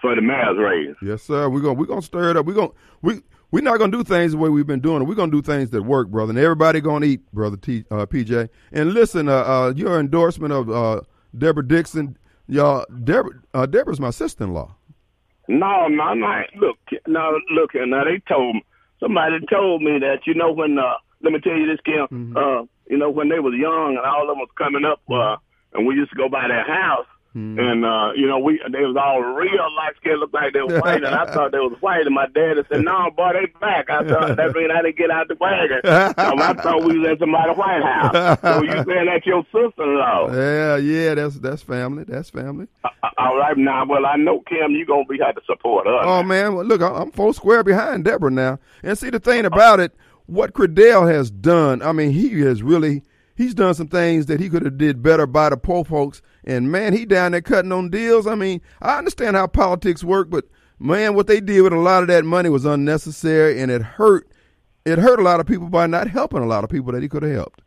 for the mayor's race. Yes, sir. We're gonna we're gonna stir it up. We're gonna we we're not gonna do things the way we've been doing it. We're gonna do things that work, brother. And everybody gonna eat, brother T, uh, PJ. And listen, uh, uh, your endorsement of uh, Deborah Dixon, y'all. Deborah uh, Deborah's my sister-in-law. No, no, no. Look, no, look. Now they told me, somebody told me that you know when. Uh, let me tell you this, Kim. Uh, you know when they was young and all of them was coming up, uh, and we used to go by their house. And uh, you know, we they was all real light skin, looked like they were white, and I [LAUGHS] thought they was white. And my dad had said, "No, boy, they back. I thought that mean I didn't get out the wagon. so I thought we was at somebody's White House. So you [LAUGHS] saying that's your sister-in-law? Yeah, yeah. That's that's family. That's family. Uh, All right, now, well, I know Kim, you gonna be had to support us. Oh man, well, look, I'm four square behind Deborah now. And see the thing about it, what Credell has done, I mean, he has really he's done some things that he could have did better by the poor folks. And man, he down there cutting on deals. I mean, I understand how politics work, but man, what they did with a lot of that money was unnecessary and it hurt it hurt a lot of people by not helping a lot of people that he could have helped.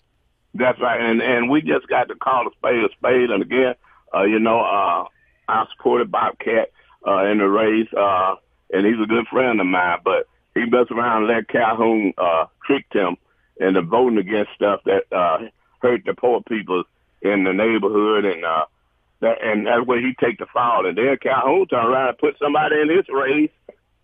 That's right, and and we just got to call a spade a spade. And again, uh, you know, uh, I supported Bobcat uh, in the race, uh, and he's a good friend of mine. But he messed around and let Calhoun uh, tricked him into voting against stuff that uh, hurt the poor people in the neighborhood, and uh, that and that's where he take the fall. And then Calhoun turn around and put somebody in his race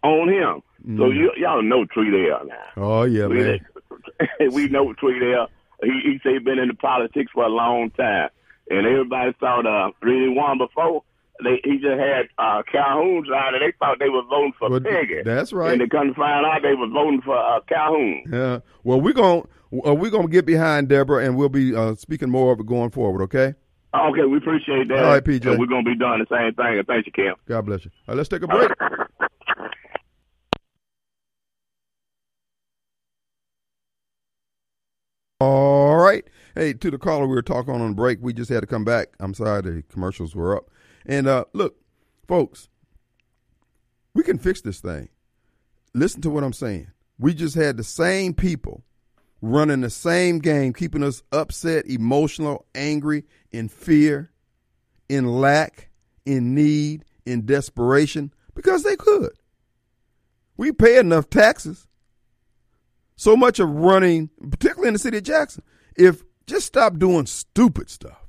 on him. So you y'all know Tweedale now. Oh yeah, We, man. [LAUGHS] we know Tweedale. He, he he been into politics for a long time, and everybody thought uh, really won before. They, he just had uh, Calhoun side, and they thought they were voting for Well, Peggy. that's right. And they couldn't find out they were voting for uh, Calhoun. Yeah. Well, we're going to uh, we're going to get behind Deborah and we'll be uh, speaking more of it going forward, okay? Okay, we appreciate that. All right, PJ. And we're gonna be doing the same thing. And thank you, Kim. God bless you. All right, let's take a break. All right. Hey, to the caller we were talking on on break, we just had to come back. I'm sorry the commercials were up. And uh, look, folks, we can fix this thing. Listen to what I'm saying. We just had the same people running the same game, keeping us upset, emotional, angry, in fear, in lack, in need, in desperation, because they could. We pay enough taxes. So much of running, particularly in the city of Jackson, if just stop doing stupid stuff.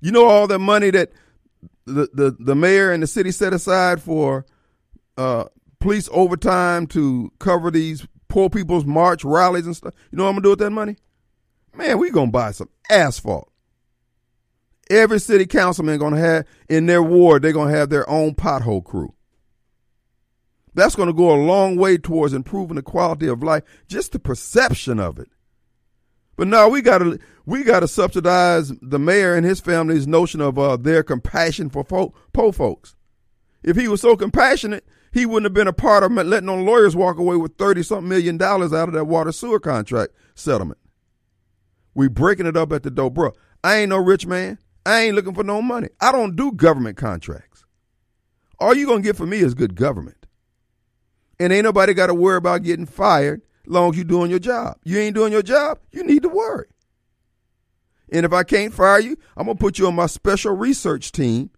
You know all the money that the, the, the mayor and the city set aside for uh, police overtime to cover these poor people's march rallies and stuff. You know what I'm gonna do with that money? Man, we gonna buy some asphalt. Every city councilman gonna have in their ward, they're gonna have their own pothole crew. That's gonna go a long way towards improving the quality of life, just the perception of it. But now we gotta we gotta subsidize the mayor and his family's notion of uh, their compassion for fo- poor folks. If he was so compassionate, he wouldn't have been a part of letting on lawyers walk away with thirty something million dollars out of that water sewer contract settlement. We breaking it up at the door, bro. I ain't no rich man. I ain't looking for no money. I don't do government contracts. All you gonna get from me is good government. And ain't nobody got to worry about getting fired long as you're doing your job. You ain't doing your job, you need to worry. And if I can't fire you, I'm to put you on my special research team.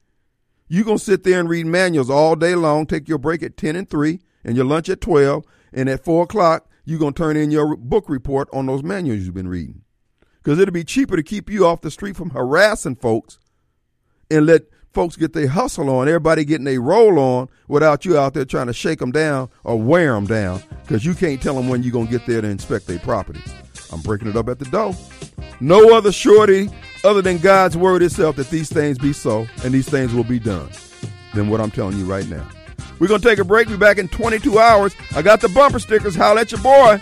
You're going to sit there and read manuals all day long, take your break at 10 and 3, and your lunch at 12. And at 4 o'clock, you're going to turn in your book report on those manuals you've been reading. Because it'll be cheaper to keep you off the street from harassing folks and let folks get their hustle on, everybody getting their roll on without you out there trying to shake them down or wear them down because you can't tell them when you're going to get there to inspect their property. I'm breaking it up at the door. No other surety other than God's word itself that these things be so and these things will be done than what I'm telling you right now. We're going to take a break. Be back in 22 hours. I got the bumper stickers. Holla at your boy.